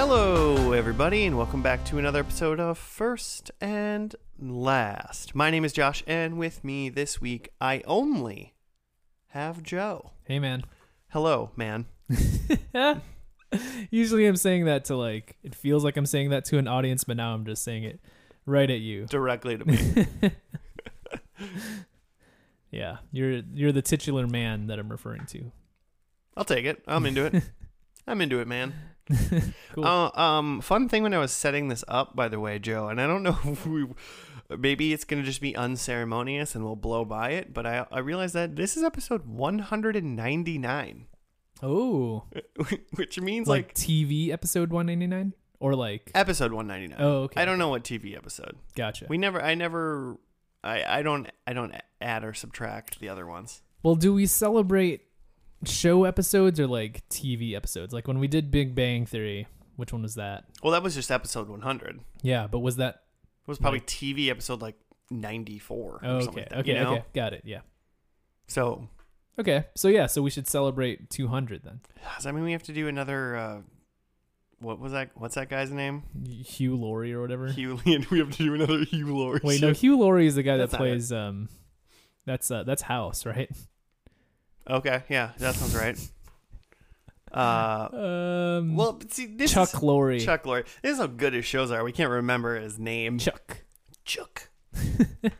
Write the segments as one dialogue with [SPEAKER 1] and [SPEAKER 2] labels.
[SPEAKER 1] Hello, everybody, and welcome back to another episode of First and Last. My name is Josh, and with me this week, I only have Joe.
[SPEAKER 2] Hey, man.
[SPEAKER 1] Hello, man.
[SPEAKER 2] Usually I'm saying that to like, it feels like I'm saying that to an audience, but now I'm just saying it right at you.
[SPEAKER 1] Directly to me.
[SPEAKER 2] Yeah, you're you're the titular man that I'm referring to.
[SPEAKER 1] I'll take it. I'm into it. I'm into it, man.
[SPEAKER 2] Cool.
[SPEAKER 1] Uh, um, fun thing when I was setting this up, by the way, Joe, and I don't know if we, maybe it's gonna just be unceremonious and we'll blow by it, but I I realized that this is episode 199,
[SPEAKER 2] oh,
[SPEAKER 1] which means
[SPEAKER 2] like,
[SPEAKER 1] like,
[SPEAKER 2] TV episode 199 or like
[SPEAKER 1] episode 199.
[SPEAKER 2] oh okay,
[SPEAKER 1] I don't know what TV episode.
[SPEAKER 2] gotcha.
[SPEAKER 1] We never, I never, I I don't I don't add or subtract the other ones.
[SPEAKER 2] well, do we celebrate show episodes or like TV episodes? Like when we did Big Bang Theory, which one was that?
[SPEAKER 1] Well, that was just episode 100. It
[SPEAKER 2] Yeah, but was that?
[SPEAKER 1] was probably TV episode like 94. or something
[SPEAKER 2] okay,
[SPEAKER 1] like that,
[SPEAKER 2] okay,
[SPEAKER 1] you know?
[SPEAKER 2] okay, got it. Yeah.
[SPEAKER 1] So
[SPEAKER 2] Okay, so yeah, so we should celebrate 200 then.
[SPEAKER 1] does that mean we have to do another? Uh, what was that? What's that guy's name?
[SPEAKER 2] Hugh Laurie or whatever.
[SPEAKER 1] Hugh. and we have to do another Hugh Laurie.
[SPEAKER 2] Wait, no, Hugh Laurie is the guy
[SPEAKER 1] That's
[SPEAKER 2] that
[SPEAKER 1] not it.
[SPEAKER 2] plays. Um, that's uh, that's House, right?
[SPEAKER 1] Okay, yeah, that sounds right. Uh,
[SPEAKER 2] Um,
[SPEAKER 1] well, see, this
[SPEAKER 2] Chuck
[SPEAKER 1] is
[SPEAKER 2] Lorre.
[SPEAKER 1] Chuck Lorre. This is how good his shows are. We can't remember his name.
[SPEAKER 2] Chuck.
[SPEAKER 1] Chuck.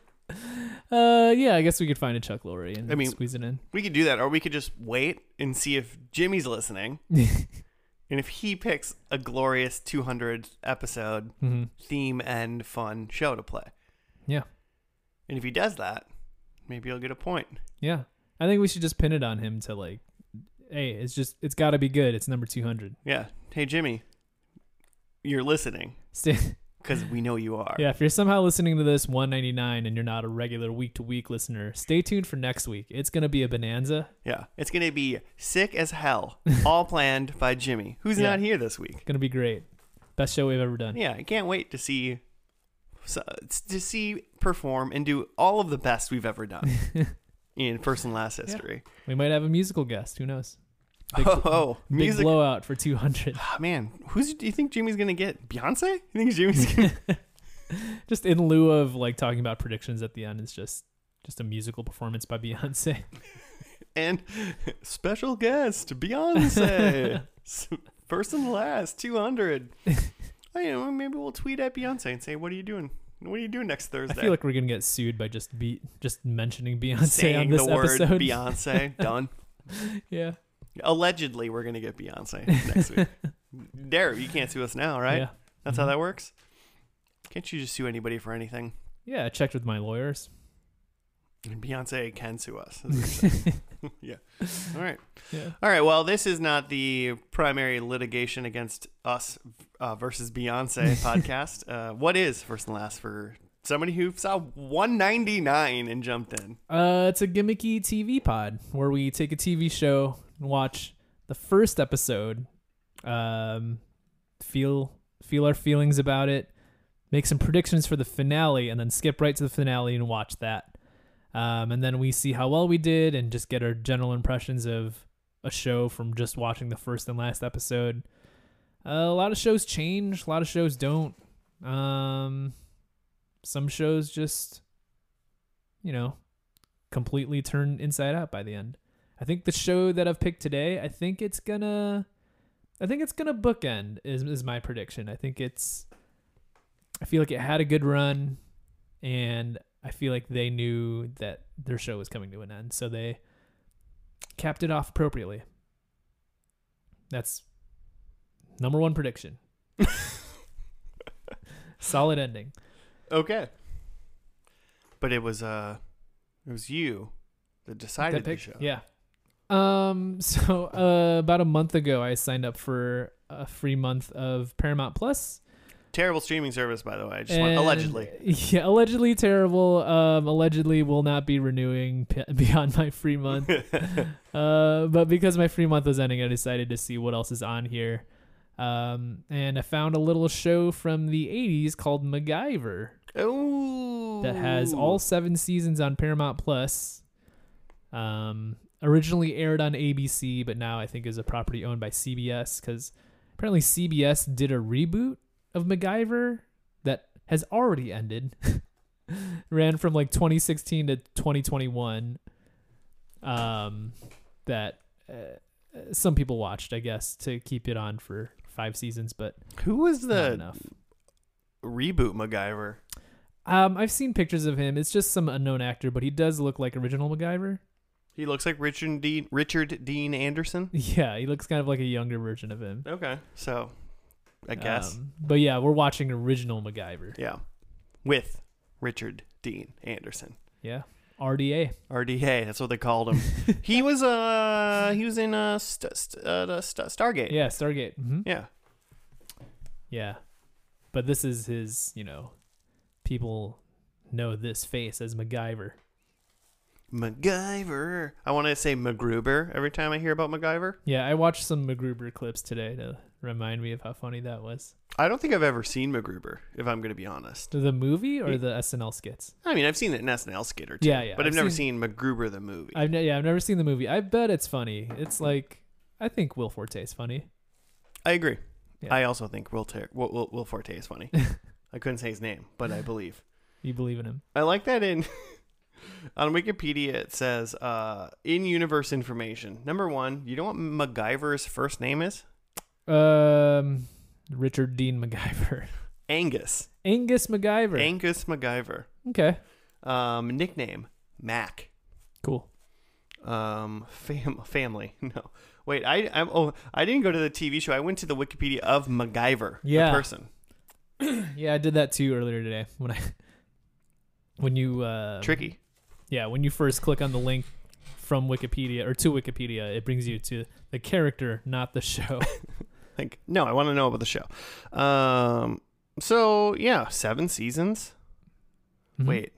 [SPEAKER 2] Uh, yeah, I guess we could find a Chuck Lorre and
[SPEAKER 1] I mean-
[SPEAKER 2] squeeze it in.
[SPEAKER 1] We could do that, or we could just wait and see if Jimmy's listening, and if he picks a glorious 200 episode
[SPEAKER 2] hmm
[SPEAKER 1] theme and fun show to play.
[SPEAKER 2] Yeah.
[SPEAKER 1] And if he does that, maybe he'll get a point.
[SPEAKER 2] Yeah, I think we should just pin it on him to like, hey, it's just it's got to be good. It's number 200.
[SPEAKER 1] Yeah. Hey, Jimmy, you're listening because we know you are.
[SPEAKER 2] yeah, if you're somehow listening to this 199 and you're not a regular week to week listener, stay tuned for next week. It's gonna be a bonanza.
[SPEAKER 1] Yeah. It's to be sick as hell, all planned by Jimmy, who's
[SPEAKER 2] Yeah.
[SPEAKER 1] not here this week.
[SPEAKER 2] Gonna be great. Best show we've ever done.
[SPEAKER 1] Yeah, I can't wait to see so- uh, to see perform and do all of the best we've ever done in first and last history.
[SPEAKER 2] We might have a musical guest. Who knows? Big,
[SPEAKER 1] oh,
[SPEAKER 2] big
[SPEAKER 1] music.
[SPEAKER 2] blowout for 200.
[SPEAKER 1] Ah, man, who's do you think Jimmy's gonna get? Beyonce? You think Jimmy's gonna?
[SPEAKER 2] just in lieu of like talking about predictions at the end, it's just just a musical performance by Beyonce.
[SPEAKER 1] and special guest Beyonce, first and last, two hundred. Oh, you know, maybe we'll tweet at Beyonce and say, "What are you doing? What are you doing next Thursday?
[SPEAKER 2] I feel like we're gonna get sued by just be just mentioning Beyonce
[SPEAKER 1] Saying
[SPEAKER 2] on this
[SPEAKER 1] the word
[SPEAKER 2] episode.
[SPEAKER 1] Beyonce, done.
[SPEAKER 2] yeah,
[SPEAKER 1] Allegedly, we're gonna get Beyonce next week. Dare you can't sue us now, right?
[SPEAKER 2] Yeah,
[SPEAKER 1] That's how
[SPEAKER 2] Mhm.
[SPEAKER 1] that works. Can't you just sue anybody for anything?
[SPEAKER 2] yeah. I checked with my lawyers.
[SPEAKER 1] And Beyonce can sue us. is what you're saying. yeah. All right.
[SPEAKER 2] Yeah.
[SPEAKER 1] All right. Well, this is not the primary litigation against us uh, versus Beyonce podcast. Uh, what is first and last for somebody who saw 199 and jumped in?
[SPEAKER 2] Uh, it's a gimmicky TV pod where we take a TV show and watch the first episode, um, feel feel our feelings about it, make some predictions for the finale, and then skip right to the finale and watch that. Um, and then we see how well we did and just get our general impressions of a show from just watching the first and last episode. Uh, a lot of shows change, a lot of shows don't. Um, some shows just, you know, completely turn inside out by the end. I think the show that I've picked today, I think it's gonna I think it's gonna bookend is is my prediction. I think it's I feel like it had a good run and I feel like they knew that their show was coming to an end. So they capped it off appropriately. That's number one prediction. Solid ending.
[SPEAKER 1] Okay. But it was uh, it was you that decided
[SPEAKER 2] That
[SPEAKER 1] the show.
[SPEAKER 2] Yeah. Um. So, uh, about a month ago, I signed up for a free month of Paramount Plus.
[SPEAKER 1] Terrible streaming service, by the way. I just want
[SPEAKER 2] and-
[SPEAKER 1] allegedly.
[SPEAKER 2] Yeah, allegedly terrible. Um, allegedly will not be renewing p- beyond my free month. uh, but because my free month was ending, I decided to see what else is on here. Um, and I found a little show from the '80s called MacGyver
[SPEAKER 1] oh.
[SPEAKER 2] that has all seven seasons on Paramount Plus. Um, originally aired on ABC, but now I think is a property owned by CBS because apparently CBS did a reboot of MacGyver that has already ended. Ran from like 2016 to 2021. Um, that uh, some people watched, I guess, to keep it on for five seasons, but
[SPEAKER 1] Who was the
[SPEAKER 2] enough.
[SPEAKER 1] reboot MacGyver?
[SPEAKER 2] Um, I've seen pictures of him. It's just some unknown actor, but he does look like original MacGyver.
[SPEAKER 1] He looks like Richard Dean Richard Dean Anderson.
[SPEAKER 2] Yeah, he looks kind of like a younger version of him.
[SPEAKER 1] Okay, so I guess
[SPEAKER 2] Um, but yeah, we're watching original MacGyver.
[SPEAKER 1] yeah, with Richard Dean Anderson.
[SPEAKER 2] Yeah, RDA.
[SPEAKER 1] RDA, that's what they called him. he was uh he was in uh, st- st- uh st- Stargate.
[SPEAKER 2] Yeah, Stargate. hmm
[SPEAKER 1] Yeah.
[SPEAKER 2] Yeah, but this is his. You know, people know this face as MacGyver.
[SPEAKER 1] MacGyver. I want to say MacGruber every time I hear about MacGyver.
[SPEAKER 2] Yeah, I watched some MacGruber clips today to remind me of how funny that was.
[SPEAKER 1] I don't think I've ever seen MacGruber, if I'm going to be honest.
[SPEAKER 2] The movie or
[SPEAKER 1] Ye-
[SPEAKER 2] the SNL skits?
[SPEAKER 1] I mean, I've seen it in SNL skit or two.
[SPEAKER 2] Yeah, yeah,
[SPEAKER 1] But I've,
[SPEAKER 2] I've
[SPEAKER 1] never
[SPEAKER 2] seen-
[SPEAKER 1] seen, MacGruber the movie.
[SPEAKER 2] I've ne- yeah, I've never seen the movie. I bet it's funny. It's like I think Will Forte Forte's funny.
[SPEAKER 1] I agree.
[SPEAKER 2] Yeah.
[SPEAKER 1] I also think Will, Ter- Will, Will, Will Forte is funny. I couldn't say his name, but I believe.
[SPEAKER 2] You believe in him?
[SPEAKER 1] I like that in on Wikipedia it says uh, in universe information. Number one, you know what MacGyver's first name is?
[SPEAKER 2] Um, Richard Dean MacGyver,
[SPEAKER 1] Angus.
[SPEAKER 2] Angus MacGyver.
[SPEAKER 1] Angus MacGyver.
[SPEAKER 2] okay,
[SPEAKER 1] Um, nickname Mac.
[SPEAKER 2] cool.
[SPEAKER 1] Um, fam- family. No, wait. I I'm oh I didn't go to the TV show. I went to the Wikipedia of MacGyver,
[SPEAKER 2] Yeah.
[SPEAKER 1] the person.
[SPEAKER 2] Yeah, I did that too earlier today when I when you uh
[SPEAKER 1] Tricky.
[SPEAKER 2] Yeah, when you first click on the link from Wikipedia or to Wikipedia, it brings you to the character, not the show.
[SPEAKER 1] Like no, I want to know about the show. Um, so yeah, seven seasons.
[SPEAKER 2] Mhm.
[SPEAKER 1] Wait.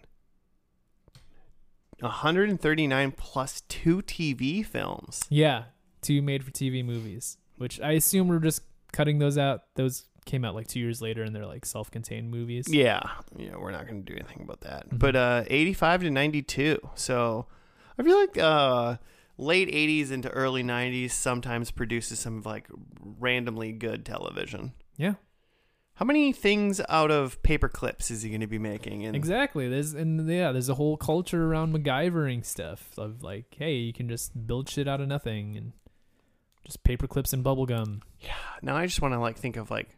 [SPEAKER 1] 139 plus two TV films.
[SPEAKER 2] Yeah, two made for TV movies, which I assume we're just cutting those out. Those came out like two years later, and they're like self-contained movies.
[SPEAKER 1] Yeah, yeah, we're not going to do anything about that.
[SPEAKER 2] Mhm.
[SPEAKER 1] But uh, 85 to 92. So I feel like uh, late 80s into early 90s sometimes produces some like randomly good television.
[SPEAKER 2] Yeah.
[SPEAKER 1] How many things out of paper clips is he going to be making? And
[SPEAKER 2] Exactly. There's and yeah, there's a whole culture around MacGyvering stuff of like, hey, you can just build shit out of nothing and just paper clips and bubble gum.
[SPEAKER 1] now I just want to like think of like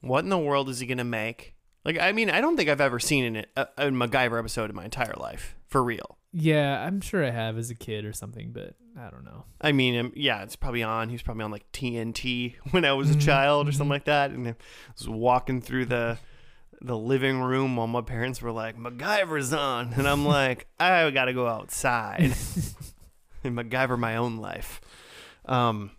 [SPEAKER 1] what in the world is he going to make? Like I mean, I don't think I've ever seen an, a, a MacGyver episode in my entire life for real.
[SPEAKER 2] Yeah, I'm sure I have as a kid or something, but I don't know.
[SPEAKER 1] I mean, um, yeah, it's probably on. He was probably on like TNT when I was a
[SPEAKER 2] Mhm,
[SPEAKER 1] child or
[SPEAKER 2] mhm.
[SPEAKER 1] something like that, and I was walking through the the living room while my parents were like, "MacGyver's on," and I'm like, "I got to go outside and MacGyver my own life." Um,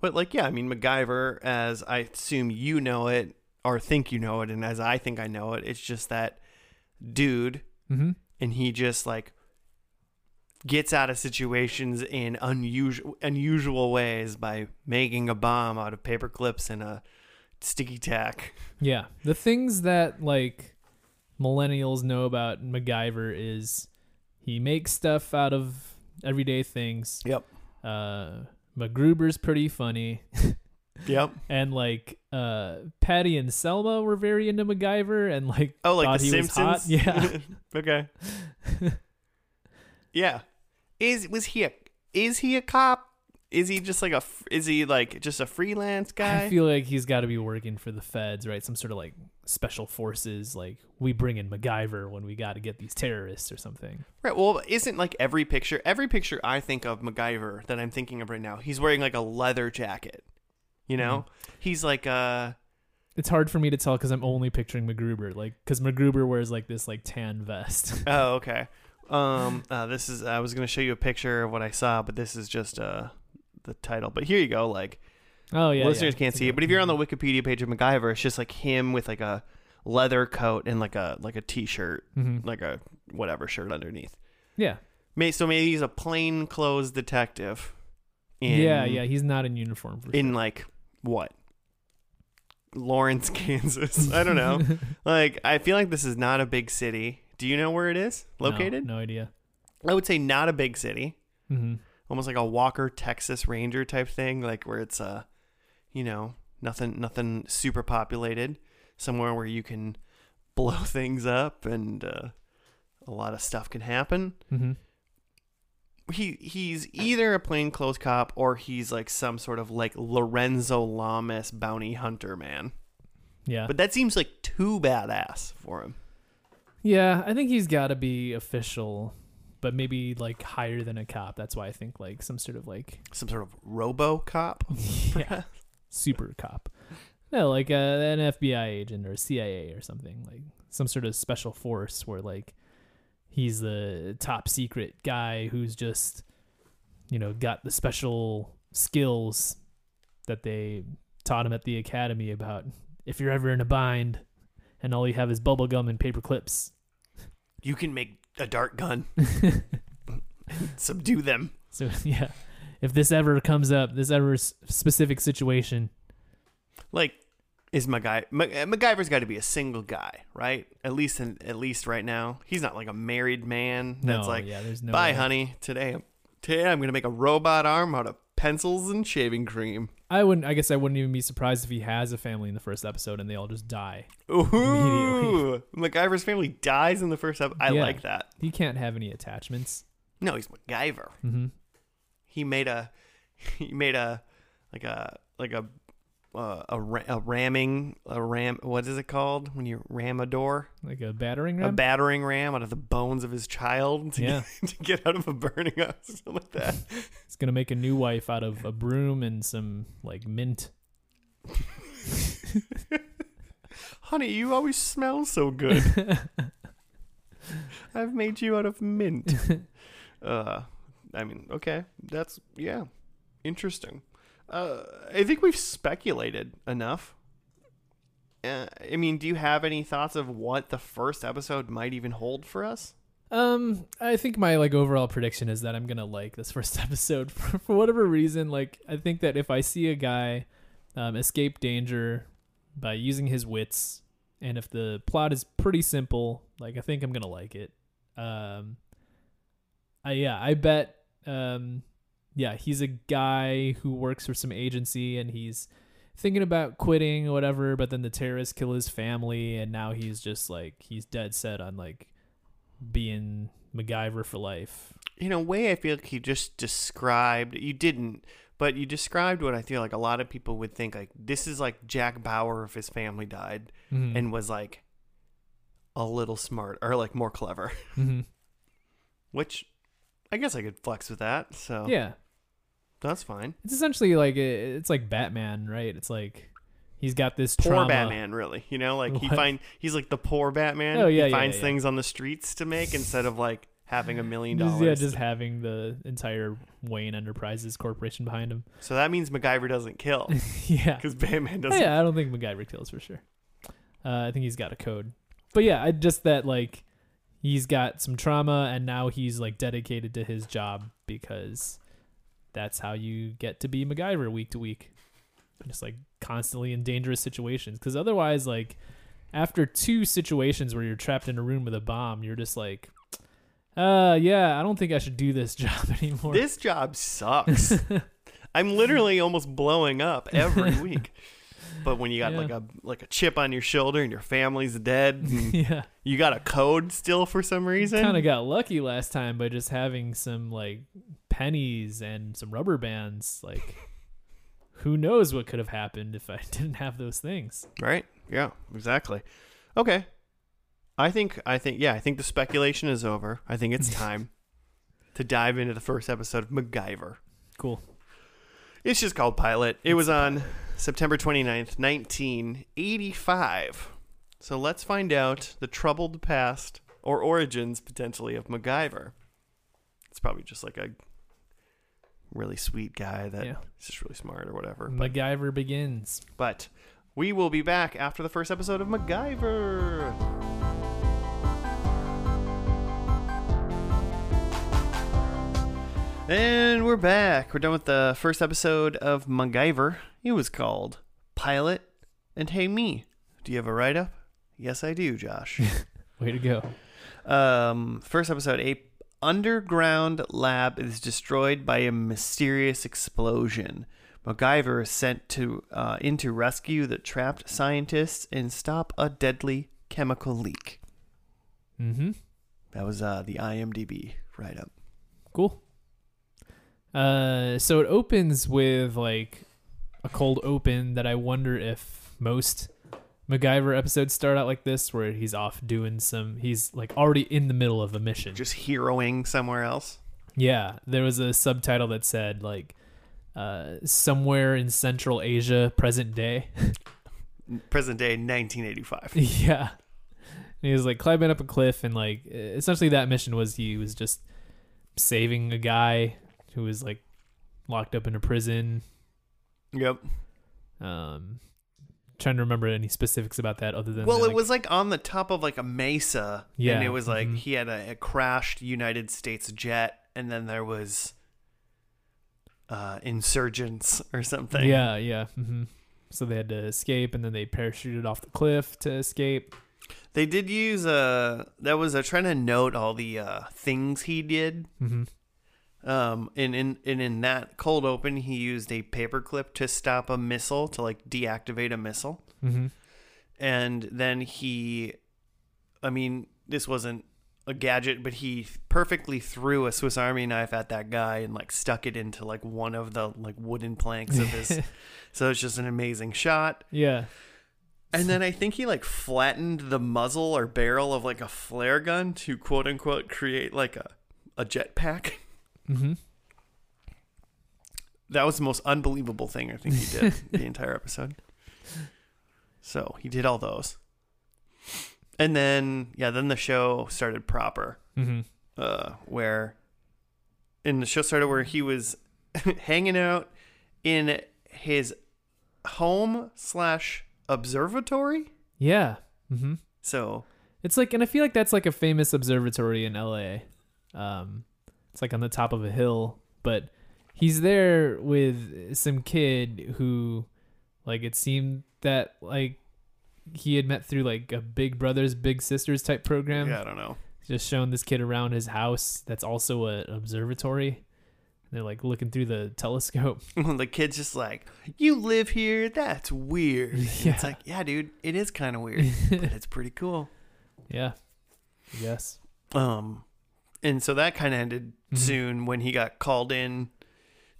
[SPEAKER 1] but like, yeah, I mean, MacGyver, as I assume you know it or think you know it, and as I think I know it, it's just that dude
[SPEAKER 2] Mm-hmm.
[SPEAKER 1] And he just like gets out of situations in unusual unusual ways by making a bomb out of paper clips and a sticky tack.
[SPEAKER 2] Yeah. The things that like millennials know about MacGyver is he makes stuff out of everyday things.
[SPEAKER 1] Yep.
[SPEAKER 2] Uh MacGruber's pretty funny.
[SPEAKER 1] Yep.
[SPEAKER 2] and like uh Patty and Selma were very into MacGyver and like
[SPEAKER 1] Oh, like the
[SPEAKER 2] he was hot.
[SPEAKER 1] Simpsons.
[SPEAKER 2] Yeah.
[SPEAKER 1] okay. yeah. Is was he a is he a cop? Is he just like a is he like just a freelance guy?
[SPEAKER 2] I feel like he's got to be working for the feds, right? Some sort of like special forces. Like we bring in MacGyver when we got to get these terrorists or something.
[SPEAKER 1] Right. Well, isn't like every picture, every picture I think of MacGyver that I'm thinking of right now, he's wearing like a leather jacket. You know, he's like uh
[SPEAKER 2] It's hard for me to tell because I'm only picturing MacGruber, like because MacGruber wears like this like tan vest.
[SPEAKER 1] oh okay. Um, uh, this is I was gonna show you a picture of what I saw, but this is just uh the title. But here you go. Like
[SPEAKER 2] oh yeah,
[SPEAKER 1] listeners
[SPEAKER 2] yeah.
[SPEAKER 1] can't see it, but if you're on the Wikipedia page of MacGyver, it's just like him with like a leather coat and like a like a t-shirt,
[SPEAKER 2] Mhm.
[SPEAKER 1] like a whatever shirt underneath.
[SPEAKER 2] yeah,
[SPEAKER 1] May so maybe he's a plain clothes detective. In,
[SPEAKER 2] yeah, yeah. He's not in uniform for
[SPEAKER 1] in like what Lawrence, Kansas. I don't know. like I feel like this is not a big city. Do you know where it is located?
[SPEAKER 2] No, idea.
[SPEAKER 1] I would say not a big city.
[SPEAKER 2] hmm
[SPEAKER 1] Almost like a Walker, Texas Ranger type thing, like where it's uh you know, nothing nothing super populated, somewhere where you can blow things up and uh, a lot of stuff can happen.
[SPEAKER 2] Mm-hmm.
[SPEAKER 1] He he's either a plainclothes cop or he's like some sort of like Lorenzo Lamas bounty hunter man.
[SPEAKER 2] Yeah.
[SPEAKER 1] But that seems like too badass for him.
[SPEAKER 2] yeah, I think he's got to be official, but maybe like higher than a cop. That's why I think like some sort of like
[SPEAKER 1] Some sort of robo cop.
[SPEAKER 2] yeah, super cop. No, like uh, an FBI agent or CIA or something like some sort of special force where like he's the top secret guy who's just you know got the special skills that they taught him at the academy about if you're ever in a bind and all you have is bubble gum and paper clips
[SPEAKER 1] You can make a dart gun. Subdue them.
[SPEAKER 2] so yeah if this ever comes up this ever specific situation
[SPEAKER 1] Like, is MacGy- Ma- MacGyver's got to be a single guy, right? At least, in, at least right now, he's not like a married man that's
[SPEAKER 2] no
[SPEAKER 1] like,
[SPEAKER 2] yeah there's no
[SPEAKER 1] "Bye,
[SPEAKER 2] way.
[SPEAKER 1] honey. Today, today I'm gonna make a robot arm out of pencils and shaving cream."
[SPEAKER 2] I wouldn't. I guess I wouldn't even be surprised if he has a family in the first episode and they all just die.
[SPEAKER 1] Ooh, MacGyver's family dies in the first episode. I
[SPEAKER 2] Yeah.
[SPEAKER 1] like that.
[SPEAKER 2] He can't have any attachments.
[SPEAKER 1] No, he's MacGyver.
[SPEAKER 2] Mm-hmm.
[SPEAKER 1] He made a, he made a, like a like a. Uh, a, ra- a ramming a ram what is it called when you ram a door
[SPEAKER 2] Like a battering ram a
[SPEAKER 1] battering ram out of the bones of his child to,
[SPEAKER 2] Yeah.
[SPEAKER 1] get, to get out of a burning house or something like that.
[SPEAKER 2] He's gonna make a new wife out of a broom and some like mint.
[SPEAKER 1] Honey, you always smell so good. I've made you out of mint. uh, I mean, okay, that's yeah, interesting. Uh, I think we've speculated enough. Uh, I mean, do you have any thoughts of what the first episode might even hold for us?
[SPEAKER 2] Um, I think my like overall prediction is that I'm gonna like this first episode for, for whatever reason. Like, I think that if I see a guy um, escape danger by using his wits, and if the plot is pretty simple, like I think I'm gonna like it. Um, I yeah, I bet. Um, yeah, he's a guy who works for some agency, and he's thinking about quitting or whatever. But then the terrorists kill his family, and now he's just like he's dead set on like being MacGyver for life.
[SPEAKER 1] In a way, I feel like you just described. You didn't, but you described what I feel like a lot of people would think. Like this is like Jack Bauer if his family died
[SPEAKER 2] Mhm.
[SPEAKER 1] and was like a little smart or like more clever.
[SPEAKER 2] Mhm.
[SPEAKER 1] Which I guess I could flex with that. So
[SPEAKER 2] yeah,
[SPEAKER 1] that's fine.
[SPEAKER 2] it's essentially like it's like Batman, right? It's like he's got this
[SPEAKER 1] Poor
[SPEAKER 2] trauma.
[SPEAKER 1] Batman, really. You know, like he
[SPEAKER 2] What?
[SPEAKER 1] find he's like the poor Batman.
[SPEAKER 2] Oh, yeah,
[SPEAKER 1] he
[SPEAKER 2] yeah,
[SPEAKER 1] finds
[SPEAKER 2] yeah.
[SPEAKER 1] things on the streets to make instead of like having a million dollars.
[SPEAKER 2] yeah, just having the entire Wayne Enterprises corporation behind him.
[SPEAKER 1] So that means MacGyver doesn't kill
[SPEAKER 2] yeah.
[SPEAKER 1] because Batman
[SPEAKER 2] Oh,
[SPEAKER 1] doesn't.
[SPEAKER 2] yeah, I don't think MacGyver kills for sure. Uh, I think he's got a code. But yeah, I just that like he's got some trauma and now he's like dedicated to his job because that's how you get to be MacGyver week to week. Just like constantly in dangerous situations because otherwise like after two situations where you're trapped in a room with a bomb, you're just like uh yeah, I don't think I should do this job anymore.
[SPEAKER 1] This job sucks. I'm literally almost blowing up every week. But when you got
[SPEAKER 2] Yeah.
[SPEAKER 1] like a like a chip on your shoulder and your family's dead,
[SPEAKER 2] yeah.
[SPEAKER 1] you got a code still for some reason.
[SPEAKER 2] kind of got lucky last time by just having some like pennies and some rubber bands like who knows what could have happened if i didn't have those things
[SPEAKER 1] Right? Yeah, exactly. Okay. I think I think yeah, I think the speculation is over. I think it's time to dive into the first episode of MacGyver.
[SPEAKER 2] cool
[SPEAKER 1] It's just called Pilot. It was on September 29th, 1985. So let's find out the troubled past or origins potentially of MacGyver. It's probably just like a really sweet guy that is
[SPEAKER 2] Yeah.
[SPEAKER 1] just really smart or whatever. But,
[SPEAKER 2] macgyver begins
[SPEAKER 1] but we will be back after the first episode of MacGyver. And we're back. We're done with the first episode of MacGyver. It was called Pilot and Hey Me. Do you have a write up? Yes, I do, Josh.
[SPEAKER 2] way to go
[SPEAKER 1] um, first episode A underground lab is destroyed by a mysterious explosion. MacGyver is sent to uh, in to rescue the trapped scientists and stop a deadly chemical leak.
[SPEAKER 2] Mm-hmm.
[SPEAKER 1] That was uh, the IMDb write up.
[SPEAKER 2] Cool. Uh, so it opens with like a cold open that I wonder if most MacGyver episodes start out like this, where he's off doing some. He's like already in the middle of a mission.
[SPEAKER 1] Just heroing somewhere else.
[SPEAKER 2] Yeah, there was a subtitle that said like uh, somewhere in Central Asia, present day.
[SPEAKER 1] Present day, 1985.
[SPEAKER 2] yeah, and he was like climbing up a cliff, and like essentially that mission was he was just saving a guy who was like locked up in a prison.
[SPEAKER 1] Yep.
[SPEAKER 2] Um, trying to remember any specifics about that other than
[SPEAKER 1] Well,
[SPEAKER 2] that,
[SPEAKER 1] it
[SPEAKER 2] like-
[SPEAKER 1] was like on the top of like a mesa.
[SPEAKER 2] Yeah,
[SPEAKER 1] And it was like
[SPEAKER 2] mhm.
[SPEAKER 1] he had a, a crashed United States jet, and then there was uh, insurgents or something.
[SPEAKER 2] yeah, yeah. hmm So they had to escape, and then they parachuted off the cliff to escape.
[SPEAKER 1] They did use uh that was uh, trying to note all the uh things he did.
[SPEAKER 2] hmm
[SPEAKER 1] Um and in and in that cold open he used a paperclip to stop a missile to like deactivate a missile.
[SPEAKER 2] hmm
[SPEAKER 1] And then he I mean, this wasn't a gadget, but he perfectly threw a Swiss Army knife at that guy and like stuck it into like one of the like wooden planks of his so it's just an amazing shot.
[SPEAKER 2] Yeah.
[SPEAKER 1] And then I think he like flattened the muzzle or barrel of like a flare gun to quote unquote create like a, a jetpack.
[SPEAKER 2] hmm
[SPEAKER 1] That was the most unbelievable thing I think he did the entire episode. So he did all those. And then yeah, then the show started proper.
[SPEAKER 2] hmm
[SPEAKER 1] Uh where and the show started where he was hanging out in his home slash observatory.
[SPEAKER 2] Yeah. hmm
[SPEAKER 1] So
[SPEAKER 2] It's like, and I feel like that's like a famous observatory in LA. Um, it's like on the top of a hill, but he's there with some kid who, like, it seemed that like he had met through like a Big Brothers Big Sisters type program.
[SPEAKER 1] yeah, I don't know.
[SPEAKER 2] Just showing this kid around his house. That's also an observatory. They're like looking through the telescope.
[SPEAKER 1] Well the kid's just like, "You live here? That's weird."
[SPEAKER 2] Yeah.
[SPEAKER 1] It's like, "Yeah, dude, it is kind of weird, but it's pretty cool."
[SPEAKER 2] yeah. Yes.
[SPEAKER 1] Um, and so that kind of ended
[SPEAKER 2] Mhm.
[SPEAKER 1] soon when he got called in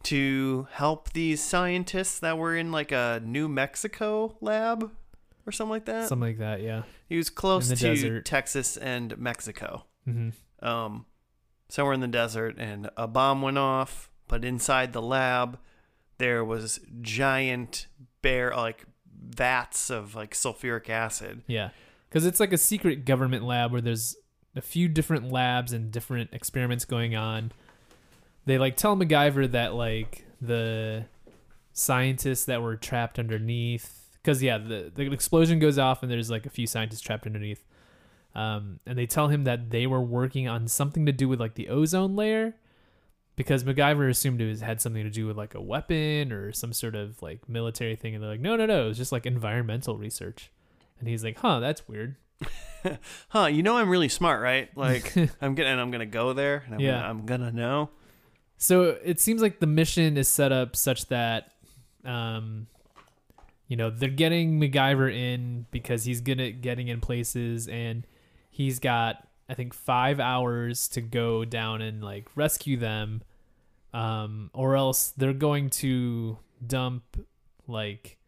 [SPEAKER 1] to help these scientists that were in like a New Mexico lab or something like that.
[SPEAKER 2] Something like that. Yeah.
[SPEAKER 1] he was close to
[SPEAKER 2] desert.
[SPEAKER 1] Texas and Mexico.
[SPEAKER 2] hmm
[SPEAKER 1] um, somewhere in the desert, and a bomb went off. But inside the lab, there was giant bear like vats of like sulfuric acid.
[SPEAKER 2] Yeah, because it's like a secret government lab where there's a few different labs and different experiments going on. They like tell MacGyver that like the scientists that were trapped underneath, because yeah, the the explosion goes off and there's like a few scientists trapped underneath. Um, and they tell him that they were working on something to do with like the ozone layer, because MacGyver assumed it was, had something to do with like a weapon or some sort of like military thing, and they're like, no, no, no, it was just like environmental research. And he's like, huh, that's weird.
[SPEAKER 1] Huh? You know I'm really smart, right? Like I'm gonna and I'm gonna go there, and I'm,
[SPEAKER 2] Yeah.
[SPEAKER 1] gonna, I'm gonna know.
[SPEAKER 2] So it seems like the mission is set up such that, um, you know, they're getting MacGyver in because he's good at getting in places, and he's got I think five hours to go down and like rescue them, um, or else they're going to dump like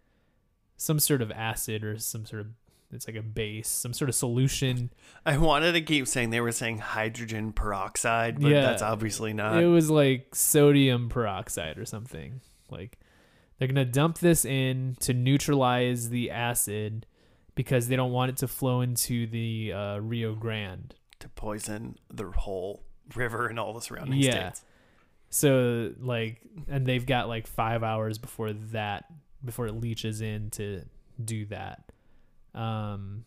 [SPEAKER 2] some sort of acid or some sort of it's like a base, some sort of solution
[SPEAKER 1] I wanted to keep saying they were saying hydrogen peroxide, but
[SPEAKER 2] Yeah.
[SPEAKER 1] that's obviously not.
[SPEAKER 2] it was like sodium peroxide or something. Like they're gonna dump this in to neutralize the acid because they don't want it to flow into the uh, Rio Grande.
[SPEAKER 1] to poison the whole river and all the surrounding
[SPEAKER 2] Yeah.
[SPEAKER 1] states.
[SPEAKER 2] So like, and they've got like five hours before that before it leaches in to do that. Um.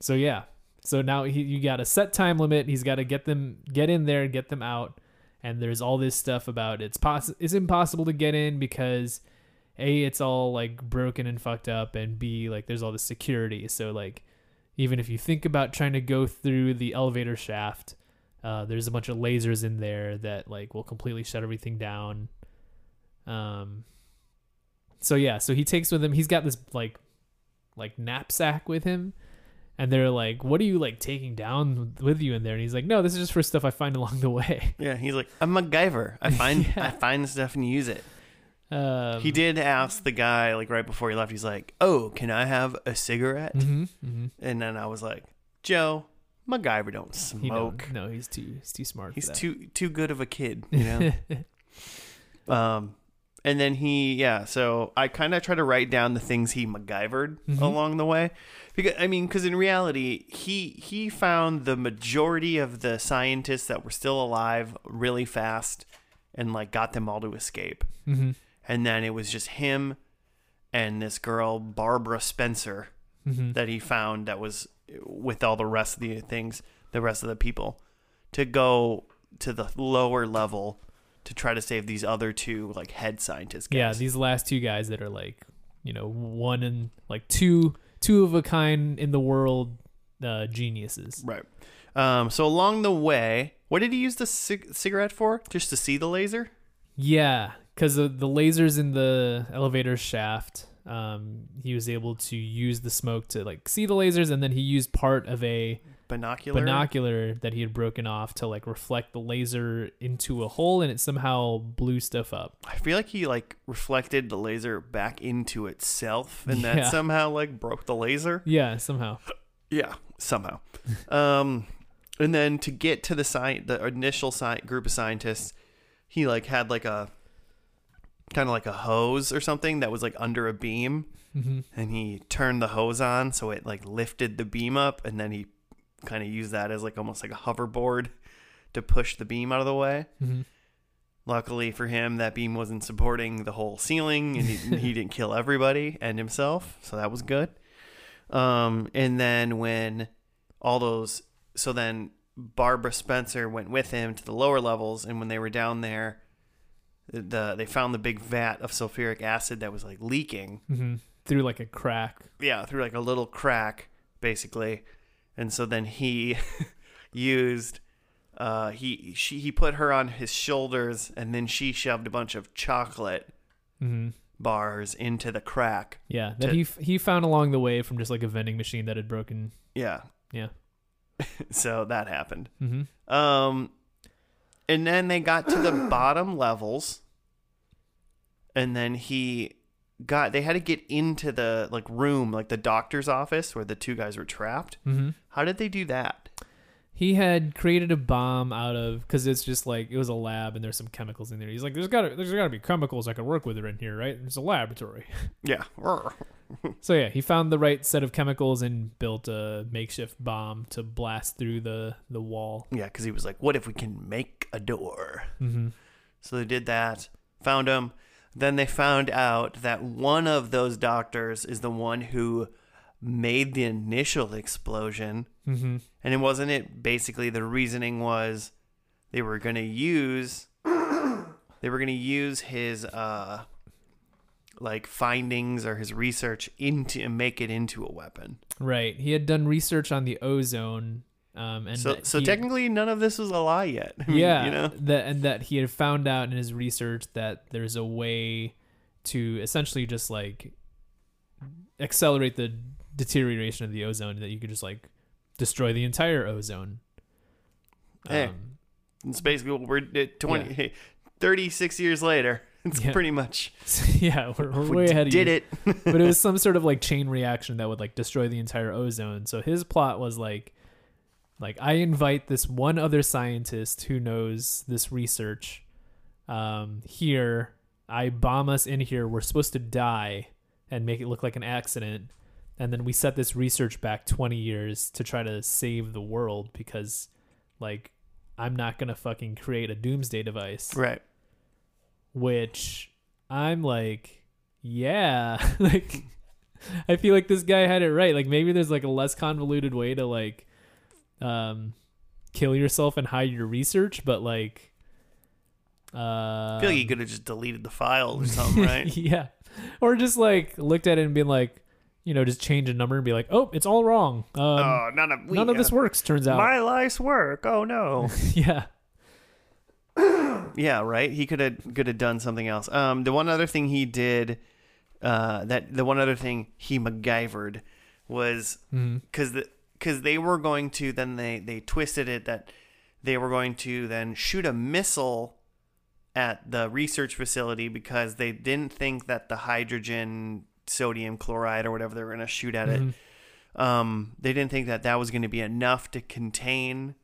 [SPEAKER 2] So yeah. So now he, you got a set time limit. He's got to get them get in there, get them out, and there's all this stuff about it's poss- it's impossible to get in because a it's all like broken and fucked up, and b like there's all the security. So like even if you think about trying to go through the elevator shaft, uh, there's a bunch of lasers in there that like will completely shut everything down. Um. So yeah, so he takes with him. He's got this like, like knapsack with him, and they're like, "What are you like taking down with you in there?" And he's like, "No, this is just for stuff I find along the way."
[SPEAKER 1] Yeah, he's like, I'm MacGyver. I find
[SPEAKER 2] Yeah.
[SPEAKER 1] I find stuff and use it.
[SPEAKER 2] Um,
[SPEAKER 1] he did ask the guy like right before he left. He's like, "Oh, can I have a cigarette?"
[SPEAKER 2] hmm hmm
[SPEAKER 1] And then I was like, "Joe, MacGyver don't
[SPEAKER 2] He
[SPEAKER 1] smoke.
[SPEAKER 2] don't, no, he's too he's too smart.
[SPEAKER 1] He's too too good of a kid, you know." um, and then he, yeah. So I kind of try to write down the things he MacGyvered
[SPEAKER 2] Mhm.
[SPEAKER 1] along the way, because I mean, because in reality, he he found the majority of the scientists that were still alive really fast, and like got them all to escape.
[SPEAKER 2] hmm
[SPEAKER 1] And then it was just him and this girl Barbara Spencer
[SPEAKER 2] hmm
[SPEAKER 1] that he found that was with all the rest of the things, the rest of the people, to go to the lower level to try to save these other two like head scientists. Guys.
[SPEAKER 2] Yeah, these last two guys that are like, you know, one and like two two of a kind in the world uh, geniuses.
[SPEAKER 1] right. Um, so along the way, what did he use the cig- cigarette for? Just to see the laser?
[SPEAKER 2] Yeah, because the, the lasers in the elevator shaft, um, he was able to use the smoke to like see the lasers, and then he used part of a
[SPEAKER 1] Binocular.
[SPEAKER 2] binocular that he had broken off to like reflect the laser into a hole, and it somehow blew stuff up.
[SPEAKER 1] I feel like he like reflected the laser back into itself, and
[SPEAKER 2] Yeah.
[SPEAKER 1] that somehow like broke the laser.
[SPEAKER 2] Yeah, somehow.
[SPEAKER 1] Yeah, somehow. um, and then to get to the site the initial sci- group of scientists, he like had like a kind of like a hose or something that was like under a beam,
[SPEAKER 2] hmm
[SPEAKER 1] and he turned the hose on so it like lifted the beam up, and then he kind of use that as like almost like a hoverboard to push the beam out of the way.
[SPEAKER 2] hmm
[SPEAKER 1] Luckily for him, that beam wasn't supporting the whole ceiling, and he, he didn't kill everybody and himself, so that was good. Um, and then when all those, so then Barbara Spencer went with him to the lower levels, and when they were down there, the they found the big vat of sulfuric acid that was like leaking,
[SPEAKER 2] hmm Through like a crack.
[SPEAKER 1] yeah, through like a little crack, basically. And so then he used uh he she he put her on his shoulders and then she shoved a bunch of chocolate
[SPEAKER 2] hmm
[SPEAKER 1] bars into the crack.
[SPEAKER 2] Yeah, that
[SPEAKER 1] To-
[SPEAKER 2] he f- he found along the way from just like a vending machine that had broken.
[SPEAKER 1] Yeah.
[SPEAKER 2] Yeah.
[SPEAKER 1] so that happened.
[SPEAKER 2] hmm
[SPEAKER 1] Um and then they got to the bottom levels and then he got they had to get into the like room like the doctor's office where the two guys were trapped.
[SPEAKER 2] hmm
[SPEAKER 1] How did they do that?
[SPEAKER 2] He had created a bomb out of because it's just like it was a lab and there's some chemicals in there. He's like, there's got to there's got to be chemicals I could work with in here, right? It's a laboratory.
[SPEAKER 1] Yeah.
[SPEAKER 2] so yeah, he found the right set of chemicals and built a makeshift bomb to blast through the the wall.
[SPEAKER 1] Yeah, because he was like, "What if we can make a door?"
[SPEAKER 2] Mm-hmm.
[SPEAKER 1] So they did that, found him. Then they found out that one of those doctors is the one who made the initial explosion,
[SPEAKER 2] Mm-hmm.
[SPEAKER 1] and it wasn't it. Basically, the reasoning was they were going to use they were going to use his uh like findings or his research into make it into a weapon.
[SPEAKER 2] Right. He had done research on the ozone. Um, and
[SPEAKER 1] so so
[SPEAKER 2] he-
[SPEAKER 1] technically, none of this was a lie yet. I mean,
[SPEAKER 2] yeah,
[SPEAKER 1] you know.
[SPEAKER 2] that and that he had found out in his research that there's a way to essentially just like accelerate the deterioration of the ozone that you could just like destroy the entire ozone.
[SPEAKER 1] Hey.
[SPEAKER 2] Um,
[SPEAKER 1] It's basically what we're at 20, 36 years later. It's
[SPEAKER 2] Yeah.
[SPEAKER 1] pretty much
[SPEAKER 2] yeah, we're, we're
[SPEAKER 1] we
[SPEAKER 2] way ahead of
[SPEAKER 1] did it.
[SPEAKER 2] but it was some sort of like chain reaction that would like destroy the entire ozone. So his plot was like like I invite this one other scientist who knows this research um here. I bomb us in here. We're supposed to die and make it look like an accident. And then we set this research back 20 years to try to save the world because like I'm not going to fucking create a doomsday device
[SPEAKER 1] Right.
[SPEAKER 2] which I'm like, yeah, like I feel like this guy had it right. Like maybe there's like a less convoluted way to like um kill yourself and hide your research, but like uh
[SPEAKER 1] I feel like you could have just deleted the file or something, right?
[SPEAKER 2] yeah. Or just like looked at it and been like, you know, just change a number and be like, "Oh, it's all wrong. Um
[SPEAKER 1] oh, none of we,
[SPEAKER 2] none of this works turns out."
[SPEAKER 1] My life's work. Oh no.
[SPEAKER 2] yeah.
[SPEAKER 1] Yeah, right. He could have could have done something else. Um, the one other thing he did, uh, that the one other thing he MacGyvered was because the because they were going to then they they twisted it that they were going to then shoot a missile at the research facility because they didn't think that the hydrogen sodium chloride or whatever they were going to shoot at
[SPEAKER 2] Mhm.
[SPEAKER 1] it um they didn't think that that was going to be enough to contain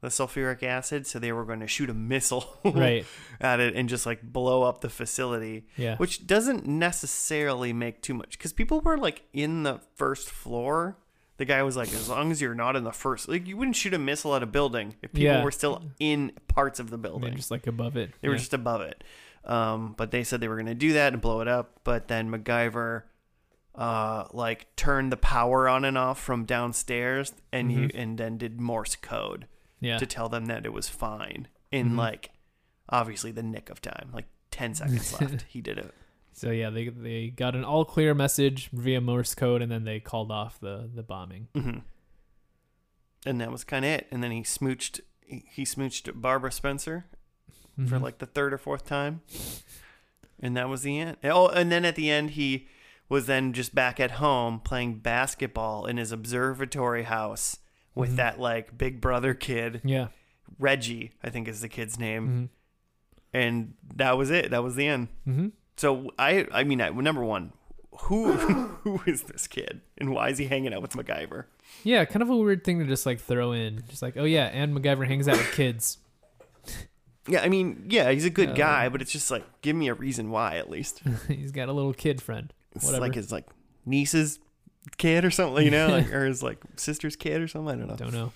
[SPEAKER 1] the sulfuric acid so they were going to shoot a missile
[SPEAKER 2] Right.
[SPEAKER 1] at it and just like blow up the facility
[SPEAKER 2] Yeah.
[SPEAKER 1] which doesn't necessarily make too much because people were like in the first floor. The guy was like, as long as you're not in the first, like you wouldn't shoot a missile at a building if people
[SPEAKER 2] Yeah.
[SPEAKER 1] were still in parts of the building.
[SPEAKER 2] They're just like above it.
[SPEAKER 1] They were
[SPEAKER 2] Yeah.
[SPEAKER 1] just above it. Um, but they said they were going to do that and blow it up. But then MacGyver, uh, like turned the power on and off from downstairs, and you
[SPEAKER 2] Mhm.
[SPEAKER 1] and then did Morse code
[SPEAKER 2] yeah.
[SPEAKER 1] to tell them that it was fine in
[SPEAKER 2] Mhm.
[SPEAKER 1] like obviously the nick of time, like ten seconds left. He did it.
[SPEAKER 2] So yeah, they they got an all clear message via Morse code, and then they called off the the bombing.
[SPEAKER 1] hmm And that was kind of it. And then he smooched. He, he smooched Barbara Spencer for
[SPEAKER 2] Mhm.
[SPEAKER 1] like the third or fourth time, and that was the end. Oh, and then at the end, he was then just back at home playing basketball in his observatory house with
[SPEAKER 2] Mhm.
[SPEAKER 1] that like big brother kid
[SPEAKER 2] yeah.
[SPEAKER 1] Reggie, I think is the kid's name,
[SPEAKER 2] hmm
[SPEAKER 1] and that was it. That was the end. So I, I mean, I, number one, who who is this kid, and why is he hanging out with MacGyver?
[SPEAKER 2] Yeah, kind of a weird thing to just like throw in. Just like, oh yeah, and MacGyver hangs out with kids.
[SPEAKER 1] Yeah, I mean, yeah, he's a good
[SPEAKER 2] Uh,
[SPEAKER 1] guy, but it's just like give me a reason why at least.
[SPEAKER 2] He's got a little kid friend.
[SPEAKER 1] It's
[SPEAKER 2] Whatever.
[SPEAKER 1] like his like niece's kid or something, you know, like, or his like sister's kid or something. I don't know.
[SPEAKER 2] Don't know.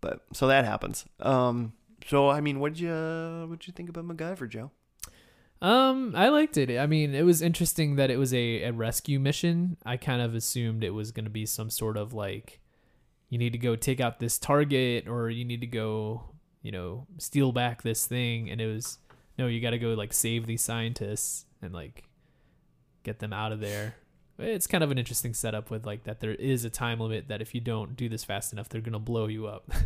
[SPEAKER 1] But so that happens. Um, so I mean, what'd you what'd you think about MacGyver, Joe?
[SPEAKER 2] Um, I liked it. I mean, it was interesting that it was a, a rescue mission. I kind of assumed it was going to be some sort of like, you need to go take out this target, or you need to go, you know, steal back this thing. And it was, no, you got to go like save these scientists and like get them out of there. It's kind of an interesting setup with like that there is a time limit that if you don't do this fast enough, they're going to blow you up.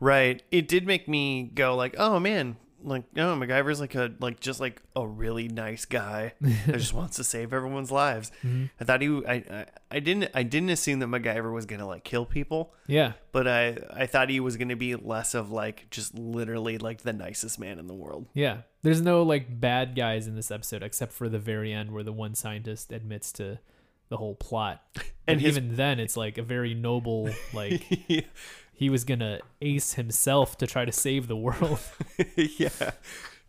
[SPEAKER 1] Right. It did make me go like, oh man, like no, MacGyver's like a like just like a really nice guy that just wants to save everyone's lives.
[SPEAKER 2] Mhm.
[SPEAKER 1] I thought he, I, I, I didn't, I didn't assume that MacGyver was gonna like kill people.
[SPEAKER 2] Yeah.
[SPEAKER 1] but I I thought he was gonna be less of like just literally like the nicest man in the world.
[SPEAKER 2] Yeah. There's no like bad guys in this episode except for the very end where the one scientist admits to the whole plot.
[SPEAKER 1] And
[SPEAKER 2] And
[SPEAKER 1] his-
[SPEAKER 2] even then it's like a very noble like he was going to ace himself to try to save the world.
[SPEAKER 1] yeah,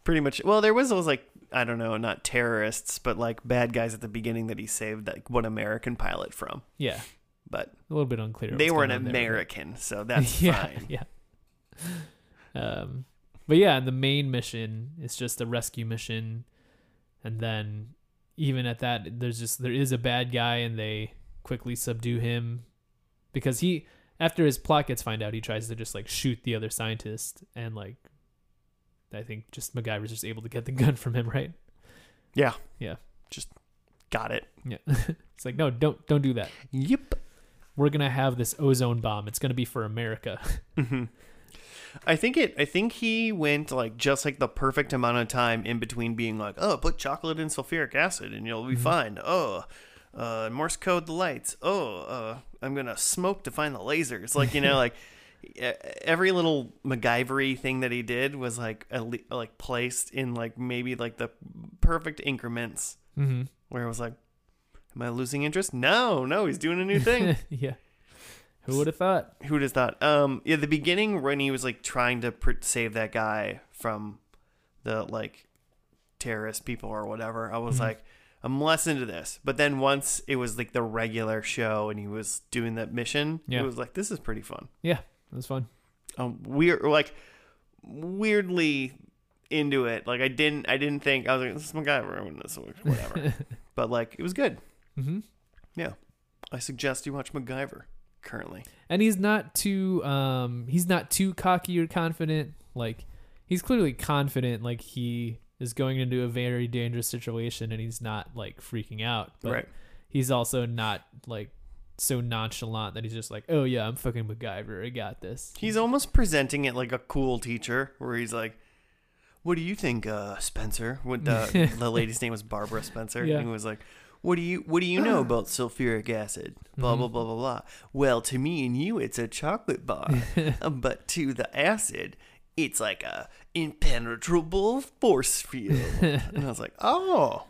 [SPEAKER 1] pretty much. Well, there was those like I don't know, not terrorists, but like bad guys at the beginning that he saved like one American pilot from.
[SPEAKER 2] yeah.
[SPEAKER 1] But
[SPEAKER 2] A little bit unclear.
[SPEAKER 1] they were an
[SPEAKER 2] going on there, but-
[SPEAKER 1] American, so that's
[SPEAKER 2] yeah,
[SPEAKER 1] fine.
[SPEAKER 2] Yeah. Um but yeah, the main mission is just a rescue mission and then even at that there's just there is a bad guy and they quickly subdue him because he after his plot gets found out he tries to just like shoot the other scientist and like I think just MacGyver's just able to get the gun from him, right?
[SPEAKER 1] Yeah,
[SPEAKER 2] Yeah.
[SPEAKER 1] just got it.
[SPEAKER 2] Yeah. it's like no, don't don't do that.
[SPEAKER 1] Yep.
[SPEAKER 2] We're going to have this ozone bomb. It's going to be for America.
[SPEAKER 1] hmm I think it. I think he went like just like the perfect amount of time in between being like, oh, put chocolate and sulfuric acid and you'll be
[SPEAKER 2] Mhm.
[SPEAKER 1] fine. Oh, uh, Morse code the lights. Oh, uh, I'm gonna smoke to find the lasers. Like you know, like every little MacGyvery thing that he did was like le- like placed in like maybe like the perfect increments
[SPEAKER 2] mm-hmm.
[SPEAKER 1] where it was like, am I losing interest? No, no, he's doing a new thing.
[SPEAKER 2] yeah. Who would have thought?
[SPEAKER 1] Who'd have thought? Um, yeah, the beginning when he was like trying to pr- save that guy from the like terrorist people or whatever, I was
[SPEAKER 2] Mhm.
[SPEAKER 1] like, I'm less into this. But then once it was like the regular show and he was doing that mission,
[SPEAKER 2] Yeah.
[SPEAKER 1] it was like this is pretty fun.
[SPEAKER 2] Yeah, it was fun.
[SPEAKER 1] Um, weird, like weirdly into it. Like I didn't, I didn't think I was like, this is my guy, this whatever. but like it was good.
[SPEAKER 2] hmm Yeah,
[SPEAKER 1] I suggest you watch MacGyver currently.
[SPEAKER 2] And he's not too um he's not too cocky or confident. Like he's clearly confident like he is going into a very dangerous situation and he's not like freaking out. But
[SPEAKER 1] right.
[SPEAKER 2] he's also not like so nonchalant that he's just like, "Oh yeah, I'm fucking MacGyver. I got this."
[SPEAKER 1] He's almost presenting it like a cool teacher, where he's like, what do you think, uh, Spencer? What the the lady's name was Barbara Spencer.
[SPEAKER 2] Yeah.
[SPEAKER 1] And he was like, what do you what do you know about sulfuric acid? Blah
[SPEAKER 2] Mm-hmm.
[SPEAKER 1] blah blah blah blah. Well, to me and you, it's a chocolate bar, Um, but to the acid, it's like a impenetrable force field. and I was like, oh.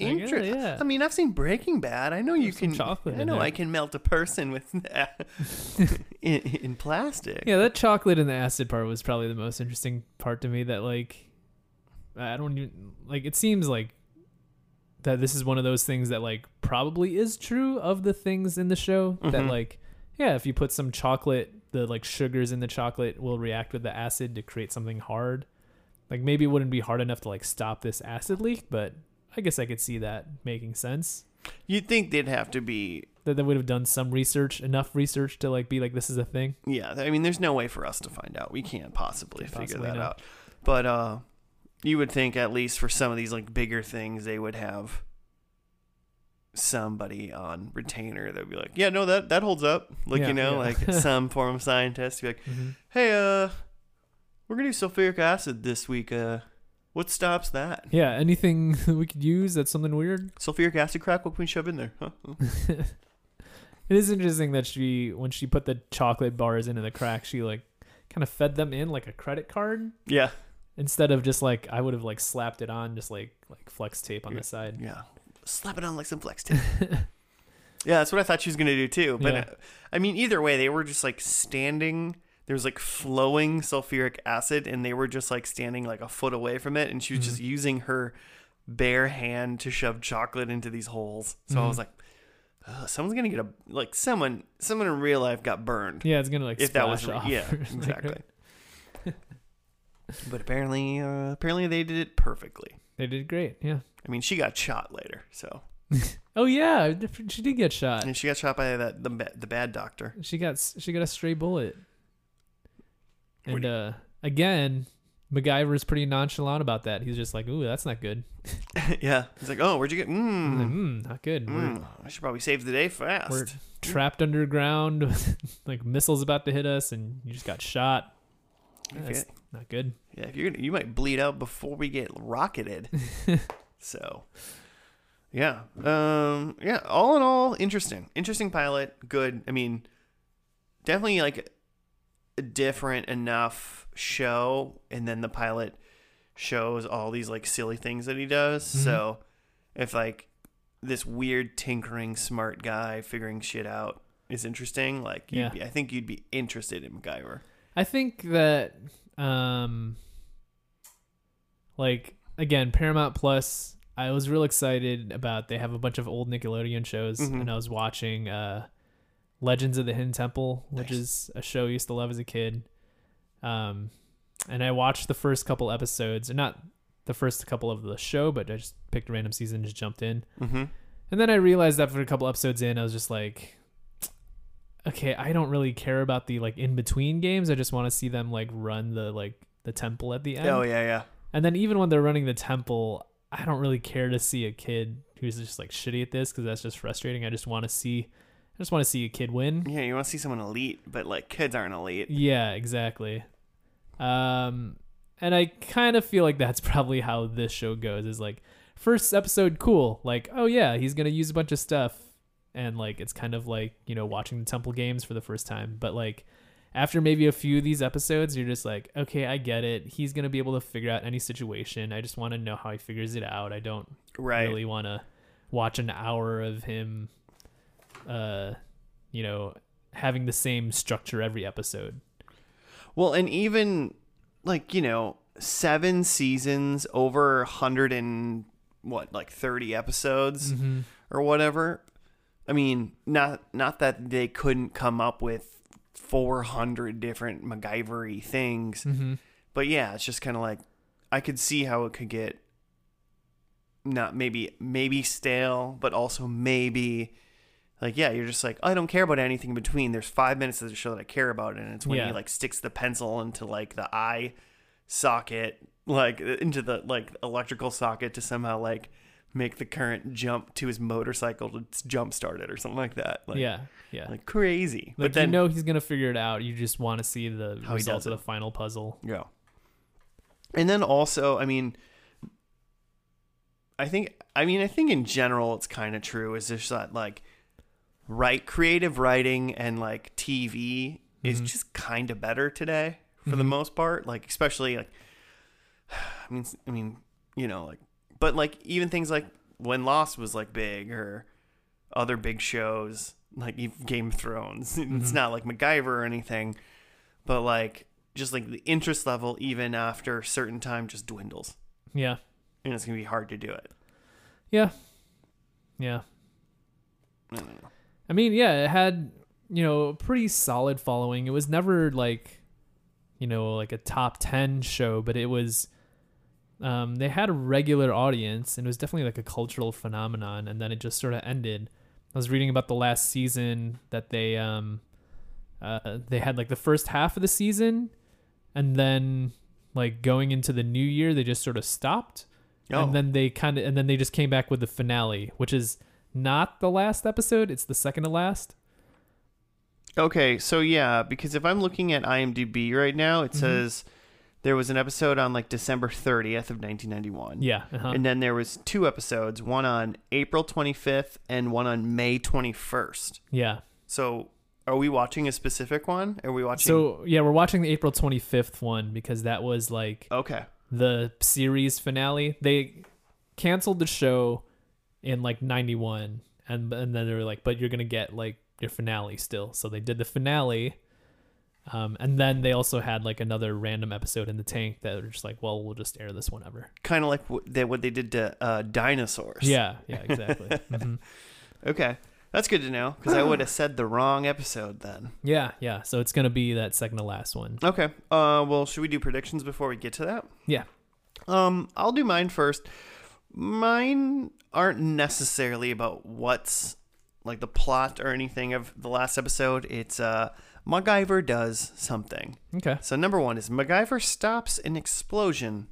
[SPEAKER 1] Interesting.
[SPEAKER 2] yeah.
[SPEAKER 1] I mean, I've seen Breaking Bad. I know you can.
[SPEAKER 2] chocolate
[SPEAKER 1] I know. I can melt a person with in, in plastic.
[SPEAKER 2] Yeah, that chocolate and the acid part was probably the most interesting part to me. That like, I don't even like. It seems like that this is one of those things that like probably is true of the things in the show. That
[SPEAKER 1] Mhm.
[SPEAKER 2] like, yeah, if you put some chocolate, the like sugars in the chocolate will react with the acid to create something hard. Like maybe it wouldn't be hard enough to like stop this acid leak, but I guess I could see that making sense.
[SPEAKER 1] You'd think they'd have to be.
[SPEAKER 2] That they would have done some research, enough research to like be like this is a thing.
[SPEAKER 1] Yeah, I mean, there's no way for us to find out. We can't possibly
[SPEAKER 2] Can't
[SPEAKER 1] figure
[SPEAKER 2] possibly
[SPEAKER 1] that
[SPEAKER 2] know.
[SPEAKER 1] out. But uh, you would think at least for some of these like bigger things, they would have somebody on retainer that would be like, yeah, no, that that holds up. Like
[SPEAKER 2] Yeah,
[SPEAKER 1] you know,
[SPEAKER 2] yeah.
[SPEAKER 1] like some form of scientist be like, hey, uh, we're gonna do sulfuric acid this week. Uh, what stops that?
[SPEAKER 2] Yeah, anything we could use that's something weird.
[SPEAKER 1] Sulfuric acid crack? What can we shove in there? Huh?
[SPEAKER 2] It is interesting that she, when she put the chocolate bars into the crack, she like kind of fed them in like a credit card
[SPEAKER 1] Yeah,
[SPEAKER 2] instead of just like I would have like slapped it on just like like flex tape on
[SPEAKER 1] Yeah.
[SPEAKER 2] the side.
[SPEAKER 1] yeah. Slap it on like some flex tape. Yeah, that's what I thought she was gonna do too. But
[SPEAKER 2] Yeah.
[SPEAKER 1] uh, I mean, either way, they were just like standing. There was like flowing sulfuric acid, and they were just like standing like a foot away from it, and she was just
[SPEAKER 2] Mm-hmm.
[SPEAKER 1] using her bare hand to shove chocolate into these holes. So I was
[SPEAKER 2] Mhm.
[SPEAKER 1] like, Ugh, someone's gonna get a like someone someone in real life got burned.
[SPEAKER 2] Yeah, it's gonna like
[SPEAKER 1] if that was
[SPEAKER 2] off
[SPEAKER 1] yeah exactly. but apparently, uh, apparently they did it perfectly.
[SPEAKER 2] They did great. Yeah.
[SPEAKER 1] I mean, she got shot later, so
[SPEAKER 2] Oh yeah, she did get shot.
[SPEAKER 1] and she got shot by that the the bad doctor.
[SPEAKER 2] She got she got a stray bullet. And
[SPEAKER 1] do
[SPEAKER 2] uh again, MacGyver's pretty nonchalant about that. He's just like, "Ooh, that's not good."
[SPEAKER 1] yeah, he's like, "Oh, where'd you get?
[SPEAKER 2] I'm like,
[SPEAKER 1] Mm,
[SPEAKER 2] "Hmm, not good.
[SPEAKER 1] Mm, I should probably save the day fast."
[SPEAKER 2] We're trapped underground, like missiles about to hit us, and you just got shot.
[SPEAKER 1] If
[SPEAKER 2] That's not good.
[SPEAKER 1] Yeah, if you're gonna, you might bleed out before we get rocketed. so, yeah, um, yeah. All in all, interesting, interesting pilot. Good. I mean, definitely like a different enough show, and then the pilot shows all these like silly things that he does.
[SPEAKER 2] Mhm.
[SPEAKER 1] So, if like this weird tinkering smart guy figuring shit out is interesting, like you'd
[SPEAKER 2] Yeah.
[SPEAKER 1] be, I think you'd be interested in MacGyver.
[SPEAKER 2] I think that um like again, Paramount Plus, I was real excited about they have a bunch of old Nickelodeon shows
[SPEAKER 1] Mhm.
[SPEAKER 2] and I was watching uh Legends of the Hidden Temple, which
[SPEAKER 1] Nice.
[SPEAKER 2] is a show I used to love as a kid. Um and I watched the first couple episodes, or not the first couple of the show, but I just picked a random season and just jumped in.
[SPEAKER 1] Mm-hmm.
[SPEAKER 2] And then I realized that for a couple episodes in, I was just like, okay, I don't really care about the like in between games. I just want to see them like run the like the temple at the end.
[SPEAKER 1] Oh yeah, yeah.
[SPEAKER 2] And then even when they're running the temple, I don't really care to see a kid who's just like shitty at this because that's just frustrating. I just want to see, I just want to see a kid win.
[SPEAKER 1] Yeah, you want to see someone elite, but like kids aren't elite.
[SPEAKER 2] Yeah, exactly. Um, and I kind of feel like that's probably how this show goes. Is like first episode cool, like oh yeah, he's gonna use a bunch of stuff, and like it's kind of like you know watching the Temple games for the first time. But like after maybe a few of these episodes, you're just like okay, I get it. He's gonna be able to figure out any situation. I just want to know how he figures it out. I don't
[SPEAKER 1] Right.
[SPEAKER 2] really want to watch an hour of him, uh, you know, having the same structure every episode.
[SPEAKER 1] Well, and even like you know, seven seasons, over a hundred and what, like thirty episodes
[SPEAKER 2] Mm-hmm.
[SPEAKER 1] or whatever. I mean, not not that they couldn't come up with four hundred different MacGyver things,
[SPEAKER 2] Mm-hmm.
[SPEAKER 1] but yeah, it's just kind of like I could see how it could get not maybe maybe stale, but also maybe like yeah, you're just like I don't care about anything in between. There's five minutes of the show that I care about, and it's when
[SPEAKER 2] Yeah.
[SPEAKER 1] he like sticks the pencil into like the eye socket, like into the like electrical socket to somehow like make the current jump to his motorcycle to jump start it or something like that. Like,
[SPEAKER 2] yeah, yeah.
[SPEAKER 1] like crazy.
[SPEAKER 2] like
[SPEAKER 1] but then
[SPEAKER 2] you know he's gonna figure it out. You just want to see the
[SPEAKER 1] How
[SPEAKER 2] results of the final puzzle.
[SPEAKER 1] yeah. And then also, I mean, I think, I mean, I think in general, it's kind of true. Is just that like, right, creative writing and like TV is
[SPEAKER 2] Mhm.
[SPEAKER 1] just kind of better today for the
[SPEAKER 2] Mhm.
[SPEAKER 1] most part. Like, especially like, I mean, I mean, you know, like, but like even things like when Lost was like big or other big shows like Game of Thrones. It's
[SPEAKER 2] Mhm.
[SPEAKER 1] not like MacGyver or anything, but like just like the interest level even after a certain time just dwindles,
[SPEAKER 2] Yeah.
[SPEAKER 1] and it's gonna be hard to do it.
[SPEAKER 2] Yeah. Yeah.
[SPEAKER 1] I.
[SPEAKER 2] I mean, yeah, it had, you know, a pretty solid following. It was never like, you know, like a top 10 show, but it was, um, they had a regular audience and it was definitely like a cultural phenomenon. And then it just sort of ended. I was reading about the last season that they, um, uh, they had like the first half of the season and then like going into the new year, they just sort of stopped
[SPEAKER 1] Oh,
[SPEAKER 2] and then they kind of and then they just came back with the finale which is not the last episode it's the second to last
[SPEAKER 1] okay, so yeah, because if I'm looking at IMDb right now, it
[SPEAKER 2] Mhm.
[SPEAKER 1] says there was an episode on like December 30th of 1991.
[SPEAKER 2] yeah uh-huh.
[SPEAKER 1] And then there was two episodes, one on April 25th and one on May 21st.
[SPEAKER 2] yeah
[SPEAKER 1] So, are we watching a specific one? Are we watching?
[SPEAKER 2] so yeah we're watching the april 25th one because that was like
[SPEAKER 1] okay,
[SPEAKER 2] the series finale they canceled the show in like 91 and and then they were like but you're gonna get like your finale still so they did the finale um, and then they also had like another random episode in the tank that were just like well we'll just air this whenever
[SPEAKER 1] kind of like what they, what they did to uh, dinosaurs.
[SPEAKER 2] yeah yeah exactly hmm
[SPEAKER 1] Okay, that's good to know because I would have said the wrong episode then.
[SPEAKER 2] Yeah, yeah. So it's gonna be that second to last one.
[SPEAKER 1] Okay. Uh, well, should we do predictions before we get to that?
[SPEAKER 2] Yeah.
[SPEAKER 1] Um, I'll do mine first. Mine aren't necessarily about what's like the plot or anything of the last episode. It's uh, MacGyver does something.
[SPEAKER 2] Okay.
[SPEAKER 1] So number one is MacGyver stops an explosion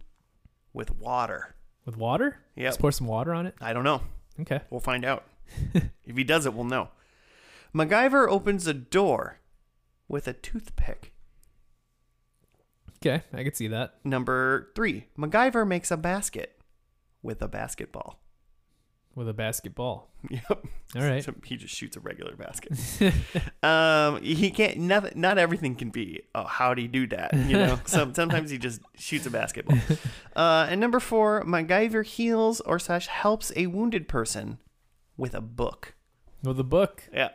[SPEAKER 1] with water.
[SPEAKER 2] With water?
[SPEAKER 1] Yep.
[SPEAKER 2] Just pour some water on it.
[SPEAKER 1] I don't know.
[SPEAKER 2] Okay.
[SPEAKER 1] We'll find out. if he does it, we'll know. MacGyver opens a door with a toothpick.
[SPEAKER 2] Okay, I could see that.
[SPEAKER 1] Number three, MacGyver makes a basket with a basketball.
[SPEAKER 2] With a basketball.
[SPEAKER 1] Yep.
[SPEAKER 2] All right.
[SPEAKER 1] So he just shoots a regular basket. um, he can't. Not, not everything can be. Oh, how do you do that? You know. Some sometimes he just shoots a basketball. Uh, and number four, MacGyver heals or slash helps a wounded person with a book.
[SPEAKER 2] With a book.
[SPEAKER 1] Yeah.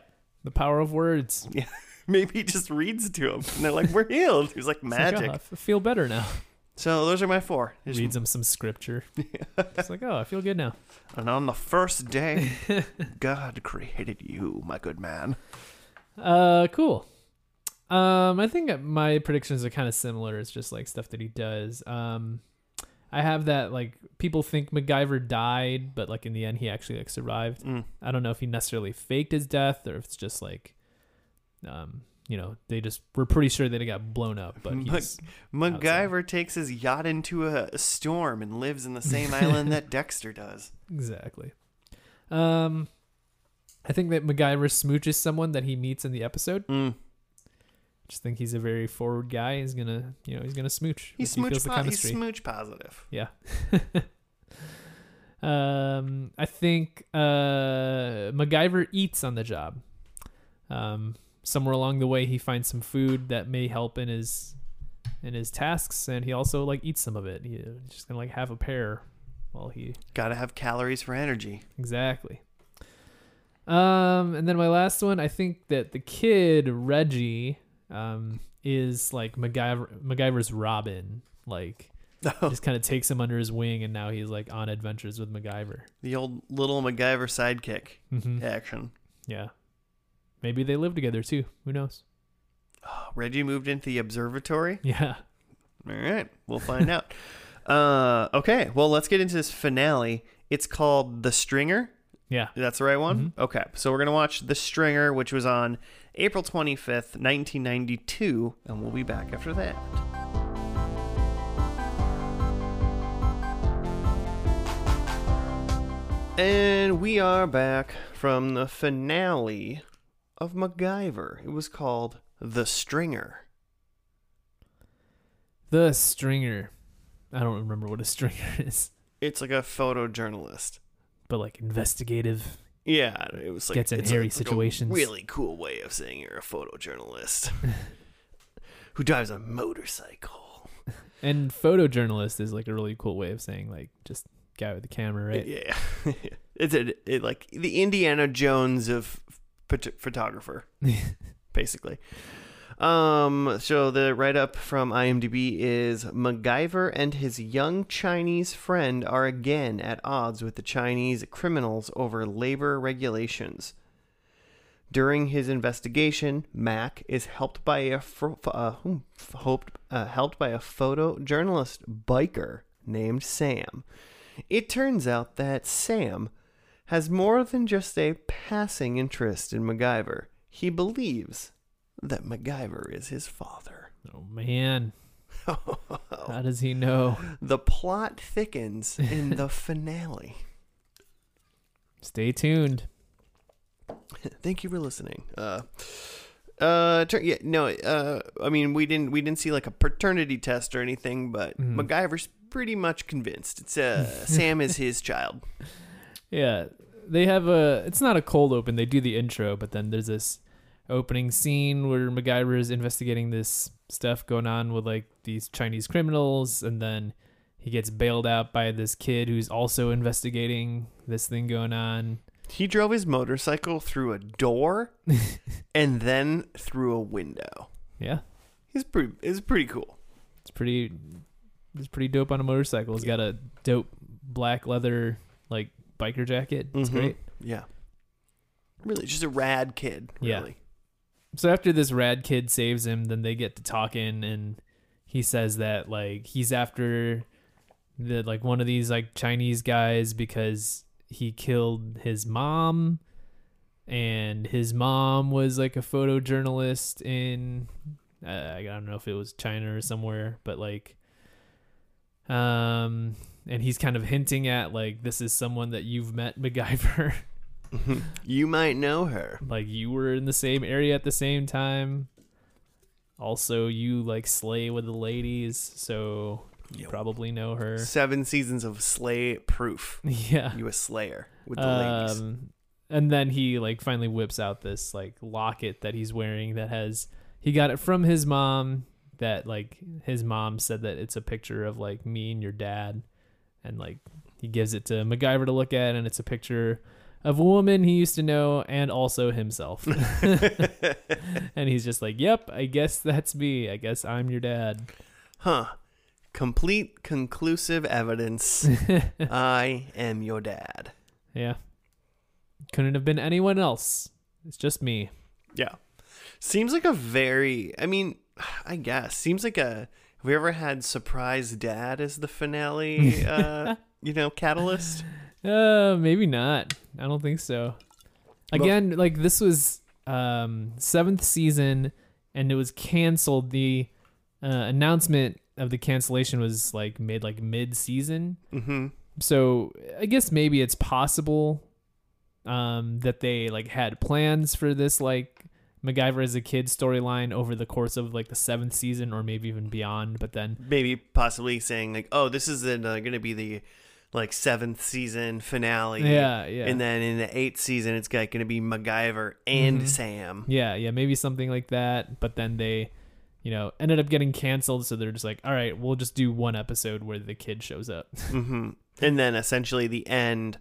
[SPEAKER 2] The power of words. Yeah.
[SPEAKER 1] Maybe he just reads to him, and they're like, "We're healed." He's like,
[SPEAKER 2] It's like,
[SPEAKER 1] "Magic."
[SPEAKER 2] oh, I feel better now.
[SPEAKER 1] So those are my four. There's-
[SPEAKER 2] Reads him some scripture. It's like, oh, I feel good now.
[SPEAKER 1] And on the first day, God created you, my good man.
[SPEAKER 2] Uh, cool. Um, I think my predictions are kind of similar. It's just like stuff that he does. Um, I have that like people think MacGyver died, but like in the end he actually like survived.
[SPEAKER 1] Mm.
[SPEAKER 2] I don't know if he necessarily faked his death or if it's just like, um, you know, they just were pretty sure that it got blown up. But
[SPEAKER 1] Mac- MacGyver takes his yacht into a, storm and lives in the same island that Dexter does.
[SPEAKER 2] exactly. Um, I think that MacGyver smooches someone that he meets in the episode.
[SPEAKER 1] Mm.
[SPEAKER 2] Just think he's a very forward guy. He's gonna, you know, he's gonna smooch. He
[SPEAKER 1] smooch,
[SPEAKER 2] the
[SPEAKER 1] po- he's smooch positive.
[SPEAKER 2] Yeah. um, I think uh, MacGyver eats on the job. Um, somewhere along the way, he finds some food that may help in his in his tasks, and he also like eats some of it. He, he's just gonna like have a pear while he
[SPEAKER 1] Gotta have calories for energy.
[SPEAKER 2] exactly. Um, and then my last one, I think that the kid Reggie, um, is like MacGyver MacGyver's Robin, like just kind of takes him under his wing, and now he's like on adventures with MacGyver.
[SPEAKER 1] the old little MacGyver sidekick
[SPEAKER 2] hmm
[SPEAKER 1] action.
[SPEAKER 2] Yeah, maybe they live together too. Who knows?
[SPEAKER 1] Reggie moved into the observatory.
[SPEAKER 2] Yeah.
[SPEAKER 1] All right, we'll find out. Uh, okay, well, let's get into this finale. It's called The Stringer.
[SPEAKER 2] Yeah.
[SPEAKER 1] That's the right one? Okay, so we're going to watch The Stringer, which was on April 25th, 1992, and we'll be back after that. And we are back from the finale of MacGyver. It was called The Stringer.
[SPEAKER 2] The Stringer. I don't remember what a stringer is,
[SPEAKER 1] It's like a photojournalist.
[SPEAKER 2] but like investigative.
[SPEAKER 1] Yeah, it was like
[SPEAKER 2] Gets in hairy
[SPEAKER 1] like a
[SPEAKER 2] situations.
[SPEAKER 1] really cool way of saying you're a photojournalist who drives a motorcycle.
[SPEAKER 2] And photojournalist is like a really cool way of saying like just guy with the camera, right?
[SPEAKER 1] Yeah, it's a, it, like the Indiana Jones of photographer, basically. Um, so the write up from IMDb is MacGyver and his young Chinese friend are again at odds with the Chinese criminals over labor regulations. During his investigation, Mac is helped by a fro- uh, hmm, hoped, uh, helped by a photojournalist biker named Sam. It turns out that Sam has more than just a passing interest in MacGyver. He believes that MacGyver is his father.
[SPEAKER 2] Oh man, how does he know?
[SPEAKER 1] the plot thickens in the finale.
[SPEAKER 2] Stay tuned.
[SPEAKER 1] Thank you for listening. Uh, uh, tur- yeah, no, uh, I mean, we didn't, we didn't see like a paternity test or anything, but
[SPEAKER 2] Mhm.
[SPEAKER 1] MacGyver's pretty much convinced. It's uh, Sam is his child.
[SPEAKER 2] Yeah, they have a. It's not a cold open. They do the intro, but then there's this opening scene where MacGyver is investigating this stuff going on with like these Chinese criminals, and then he gets bailed out by this kid who's also investigating this thing going on.
[SPEAKER 1] He drove his motorcycle through a door and then through a window.
[SPEAKER 2] Yeah,
[SPEAKER 1] He's pretty. It's pretty cool.
[SPEAKER 2] it's pretty. It's pretty dope on a motorcycle. He's got a dope black leather like biker jacket. It's
[SPEAKER 1] Mhm.
[SPEAKER 2] great.
[SPEAKER 1] Yeah. Really, just a rad kid.
[SPEAKER 2] Yeah.
[SPEAKER 1] Really.
[SPEAKER 2] so after this rad kid saves him, then they get to talking, and he says that like he's after the like one of these like Chinese guys because he killed his mom, and his mom was like a photojournalist in uh, I don't know if it was China or somewhere, but like um and he's kind of hinting at like this is someone that you've met MacGyver
[SPEAKER 1] you might know her.
[SPEAKER 2] like you were in the same area at the same time. Also, you like slay with the ladies, so you
[SPEAKER 1] Yo.
[SPEAKER 2] probably know her.
[SPEAKER 1] Seven seasons of slay proof.
[SPEAKER 2] yeah.
[SPEAKER 1] You a slayer with the ladies.
[SPEAKER 2] Um, and then he like finally whips out this like locket that he's wearing that has he got it from his mom. That like his mom said that it's a picture of like me and your dad, and like he gives it to MacGyver to look at, and it's a picture of a woman he used to know and also himself. and he's just like, "Yep, I guess that's me. I guess I'm your dad."
[SPEAKER 1] Huh. Complete conclusive evidence. I am your dad.
[SPEAKER 2] yeah, couldn't have been anyone else. It's just me.
[SPEAKER 1] Yeah. Seems like a very I mean, I guess. Seems like a have we ever had surprise dad as the finale uh you know, catalyst?
[SPEAKER 2] Uh, maybe not. I don't think so. Again, like this was um seventh season, and it was canceled. The uh, announcement of the cancellation was like made like mid season.
[SPEAKER 1] Mm-hmm.
[SPEAKER 2] So I guess maybe it's possible um that they like had plans for this like MacGyver as a kid storyline over the course of like the seventh season or maybe even beyond. But then
[SPEAKER 1] Maybe possibly saying like, oh, this is uh, going to be the like seventh season finale.
[SPEAKER 2] yeah, yeah.
[SPEAKER 1] And then in the eighth season, it's going to be MacGyver and
[SPEAKER 2] Mhm.
[SPEAKER 1] Sam.
[SPEAKER 2] Yeah, yeah, maybe something like that. But then they, you know, ended up getting canceled. So they're just like, all right, we'll just do one episode where the kid shows up.
[SPEAKER 1] hmm And then essentially the end.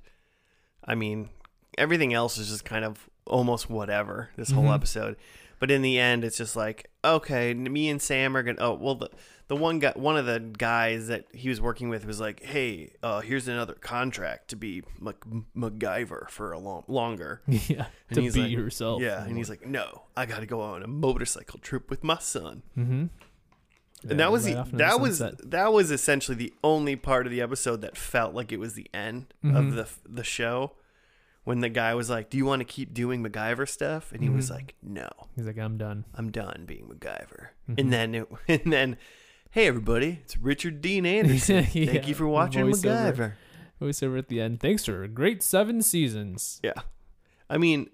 [SPEAKER 1] I mean, everything else is just kind of almost whatever this whole
[SPEAKER 2] Mhm.
[SPEAKER 1] episode. But in the end, it's just like, okay, me and Sam are gonna. Oh, well, the the one guy, one of the guys that he was working with was like, hey, uh, here's another contract to be Mac- MacGyver for a long longer.
[SPEAKER 2] yeah,
[SPEAKER 1] And
[SPEAKER 2] to
[SPEAKER 1] he's
[SPEAKER 2] be
[SPEAKER 1] like-
[SPEAKER 2] yourself.
[SPEAKER 1] Yeah, and he's like, no, I got to go on a motorcycle trip with my son.
[SPEAKER 2] mm-hmm.
[SPEAKER 1] and that was the, that was that was essentially the only part of the episode that felt like it was the end
[SPEAKER 2] Mhm.
[SPEAKER 1] of the the show when the guy was like do you want to keep doing MacGyver stuff and he was
[SPEAKER 2] Mhm.
[SPEAKER 1] like no
[SPEAKER 2] He's like, I'm done.
[SPEAKER 1] I'm done being MacGyver
[SPEAKER 2] Mhm.
[SPEAKER 1] and then it, and then hey everybody it's Richard Dean Anderson
[SPEAKER 2] Yeah,
[SPEAKER 1] thank you for watching
[SPEAKER 2] voiceover.
[SPEAKER 1] MacGyver
[SPEAKER 2] Voiceover at the end. Thanks for a great seven seasons.
[SPEAKER 1] yeah I mean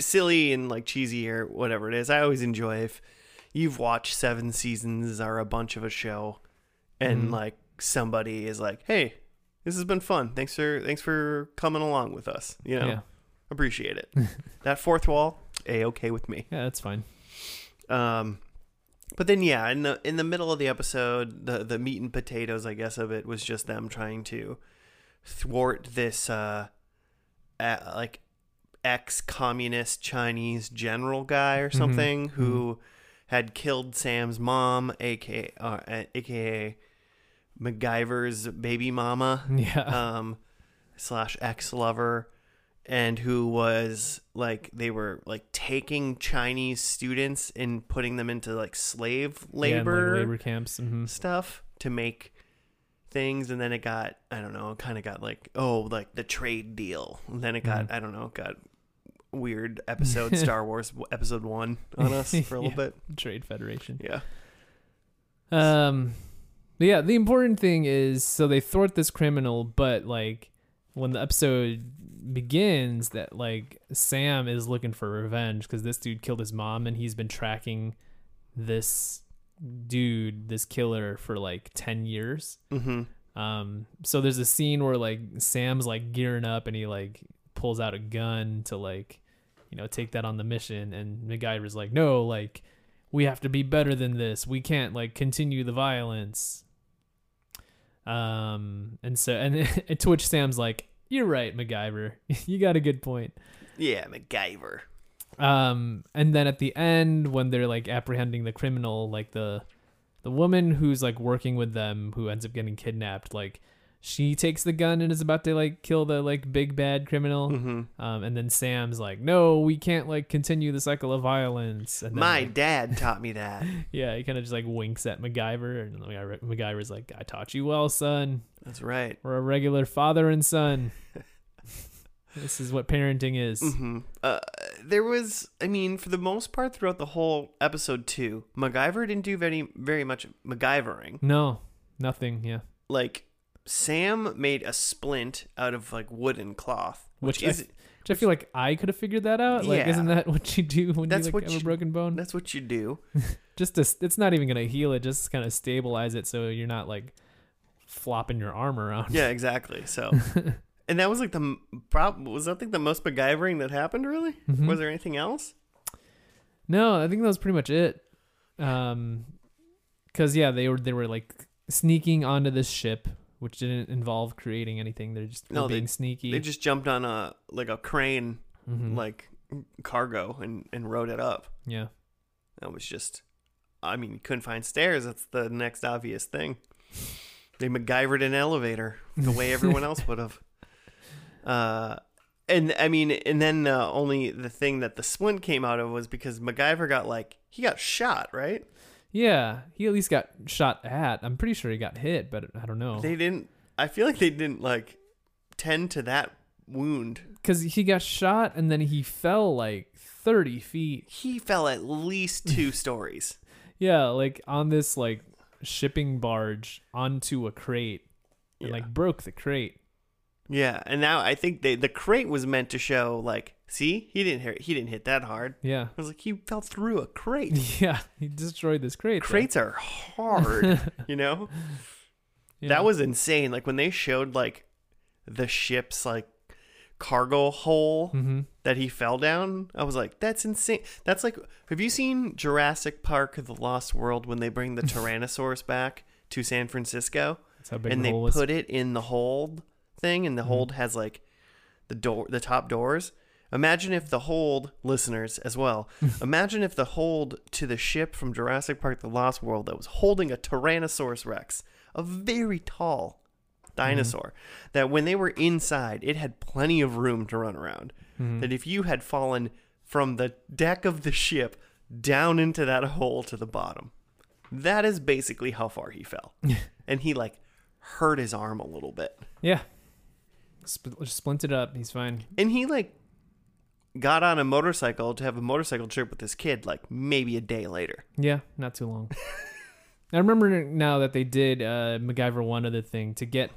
[SPEAKER 1] silly and like cheesy or whatever it is I always enjoy if you've watched seven seasons or a bunch of a show and
[SPEAKER 2] Mhm.
[SPEAKER 1] like somebody is like, "Hey, this has been fun. Thanks for thanks for coming along with us." You know,
[SPEAKER 2] Yeah.
[SPEAKER 1] appreciate it. that fourth wall, a okay with me.
[SPEAKER 2] Yeah, that's fine.
[SPEAKER 1] Um, but then yeah, in the in the middle of the episode, the the meat and potatoes, I guess, of it was just them trying to thwart this uh, uh like ex-communist Chinese general guy or something who had killed Sam's mom, aka uh, aka MacGyver's baby mama
[SPEAKER 2] Yeah.
[SPEAKER 1] um, slash ex lover, and who was like they were like taking Chinese students and putting them into like slave
[SPEAKER 2] Yeah, like,
[SPEAKER 1] labor,
[SPEAKER 2] labor camps. hmm
[SPEAKER 1] stuff to make things, and then it got I don't know, kind of got like oh like the trade deal, and then it got I don't know, got weird episode Star Wars episode one on us for a little
[SPEAKER 2] Yeah.
[SPEAKER 1] bit.
[SPEAKER 2] Trade Federation.
[SPEAKER 1] Yeah.
[SPEAKER 2] Um, yeah, the important thing is so they thwart this criminal, but like when the episode begins, that like Sam is looking for revenge because this dude killed his mom, and he's been tracking this dude, this killer, for like ten years.
[SPEAKER 1] Mm-hmm.
[SPEAKER 2] Um, so there's a scene where like Sam's like gearing up and he like pulls out a gun to like, you know, take that on the mission. And MacGyver's like, no, like we have to be better than this. We can't like continue the violence. Um, and so and to which Sam's like, you're right, MacGyver. you got a good point.
[SPEAKER 1] Yeah, MacGyver.
[SPEAKER 2] Um, and then at the end, when they're like apprehending the criminal, like the the woman who's like working with them, who ends up getting kidnapped, like she takes the gun and is about to like kill the like big bad criminal.
[SPEAKER 1] Mm-hmm.
[SPEAKER 2] Um, and then Sam's like, "No, we can't like continue the cycle of violence." And then,
[SPEAKER 1] My
[SPEAKER 2] like,
[SPEAKER 1] dad taught me that.
[SPEAKER 2] yeah, he kind of just like winks at MacGyver, and MacGyver, MacGyver's like, "I taught you well, son.
[SPEAKER 1] That's right.
[SPEAKER 2] We're a regular father and son. this is what parenting is."
[SPEAKER 1] hmm Uh, there was, I mean, for the most part, throughout the whole episode two, MacGyver didn't do very, very much MacGyvering.
[SPEAKER 2] No, nothing. Yeah.
[SPEAKER 1] Like Sam made a splint out of like wood and cloth, which,
[SPEAKER 2] Which I-
[SPEAKER 1] is
[SPEAKER 2] Which I feel like I could have figured that out. Like,
[SPEAKER 1] Yeah.
[SPEAKER 2] isn't that what you do when
[SPEAKER 1] That's
[SPEAKER 2] you like
[SPEAKER 1] what
[SPEAKER 2] have
[SPEAKER 1] you-
[SPEAKER 2] a broken bone?
[SPEAKER 1] that's what you do.
[SPEAKER 2] Just to, it's not even gonna heal it. Just kind of stabilize it so you're not like flopping your arm around.
[SPEAKER 1] Yeah, exactly. So, and that was like the m- prob was that like the most MacGyvering that happened. Really,
[SPEAKER 2] Mhm.
[SPEAKER 1] was there anything else?
[SPEAKER 2] No, I think that was pretty much it. Um, cause yeah, they were they were like sneaking onto this ship, which didn't involve creating anything. They're just
[SPEAKER 1] No, they-
[SPEAKER 2] being sneaky.
[SPEAKER 1] They just jumped on a like a crane,
[SPEAKER 2] Mhm.
[SPEAKER 1] like cargo, and and rode it up.
[SPEAKER 2] yeah.
[SPEAKER 1] That was just, I mean, you couldn't find stairs. That's the next obvious thing. They MacGyvered an elevator the way everyone else would have. Uh, and I mean, and then uh, only the thing that the splint came out of was because MacGyver got like he got shot, right?
[SPEAKER 2] Yeah, he at least got shot at. I'm pretty sure he got hit, but I don't know.
[SPEAKER 1] They didn't. I feel like they didn't like tend to that wound.
[SPEAKER 2] Because he got shot and then he fell like 30 feet.
[SPEAKER 1] He fell at least two stories.
[SPEAKER 2] Yeah, like on this like shipping barge onto a crate and
[SPEAKER 1] Yeah.
[SPEAKER 2] like broke the crate.
[SPEAKER 1] Yeah, and now I think they the crate was meant to show like, see, he didn't hit he didn't hit that hard.
[SPEAKER 2] Yeah.
[SPEAKER 1] I was like, he fell through a crate.
[SPEAKER 2] Yeah, he destroyed this crate. though.
[SPEAKER 1] Crates are hard, you know.
[SPEAKER 2] Yeah.
[SPEAKER 1] That was insane. Like when they showed like the ship's like cargo hole
[SPEAKER 2] Mhm.
[SPEAKER 1] that he fell down, I was like, that's insane. That's like, have you seen Jurassic Park: The Lost World when they bring the Tyrannosaurus back to San Francisco
[SPEAKER 2] That's how big
[SPEAKER 1] and
[SPEAKER 2] the
[SPEAKER 1] they
[SPEAKER 2] was.
[SPEAKER 1] put it in the hold thing, and the
[SPEAKER 2] Mhm.
[SPEAKER 1] hold has like the door, the top doors. Imagine if the hold, listeners as well, imagine if the hold to the ship from Jurassic Park: The Lost World that was holding a Tyrannosaurus Rex, a very tall dinosaur, that when they were inside, it had plenty of room to run around.
[SPEAKER 2] Mhm.
[SPEAKER 1] That if you had fallen from the deck of the ship down into that hole to the bottom, that is basically how far he fell. and he like hurt his arm a little bit.
[SPEAKER 2] Yeah. Sp- splinted up. He's fine.
[SPEAKER 1] And he like got on a motorcycle to have a motorcycle trip with his kid like maybe a day later.
[SPEAKER 2] Yeah, not too long. I remember now that they did uh, MacGyver one other thing to get,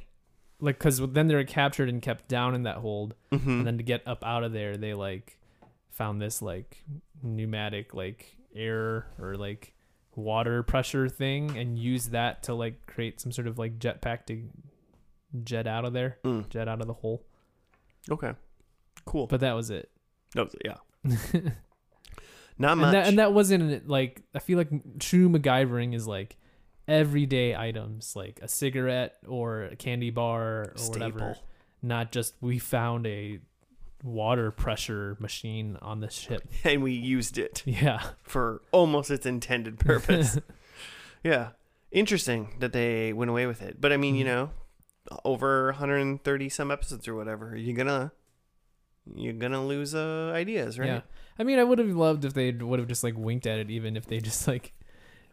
[SPEAKER 2] like, because then they were captured and kept down in that hold,
[SPEAKER 1] Mm-hmm.
[SPEAKER 2] and then to get up out of there, they like found this like pneumatic like air or like water pressure thing and use that to like create some sort of like jetpack to jet out of there,
[SPEAKER 1] Mm,
[SPEAKER 2] jet out of the hole.
[SPEAKER 1] okay. Cool.
[SPEAKER 2] But that was it.
[SPEAKER 1] Was- yeah. Not
[SPEAKER 2] and
[SPEAKER 1] much.
[SPEAKER 2] that and that wasn't like I feel like true MacGyvering is like everyday items like a cigarette or a candy bar or whatever.
[SPEAKER 1] Staple.
[SPEAKER 2] Not just we found a water pressure machine on the ship.
[SPEAKER 1] And we used it
[SPEAKER 2] Yeah.
[SPEAKER 1] for almost its intended purpose. yeah. Interesting that they went away with it. But I mean, you
[SPEAKER 2] Mhm.
[SPEAKER 1] know, over 130 some episodes or whatever, you're gonna you're gonna lose uh, ideas, right?
[SPEAKER 2] Yeah. I mean, I would have loved if they would have just like winked at it, even if they just like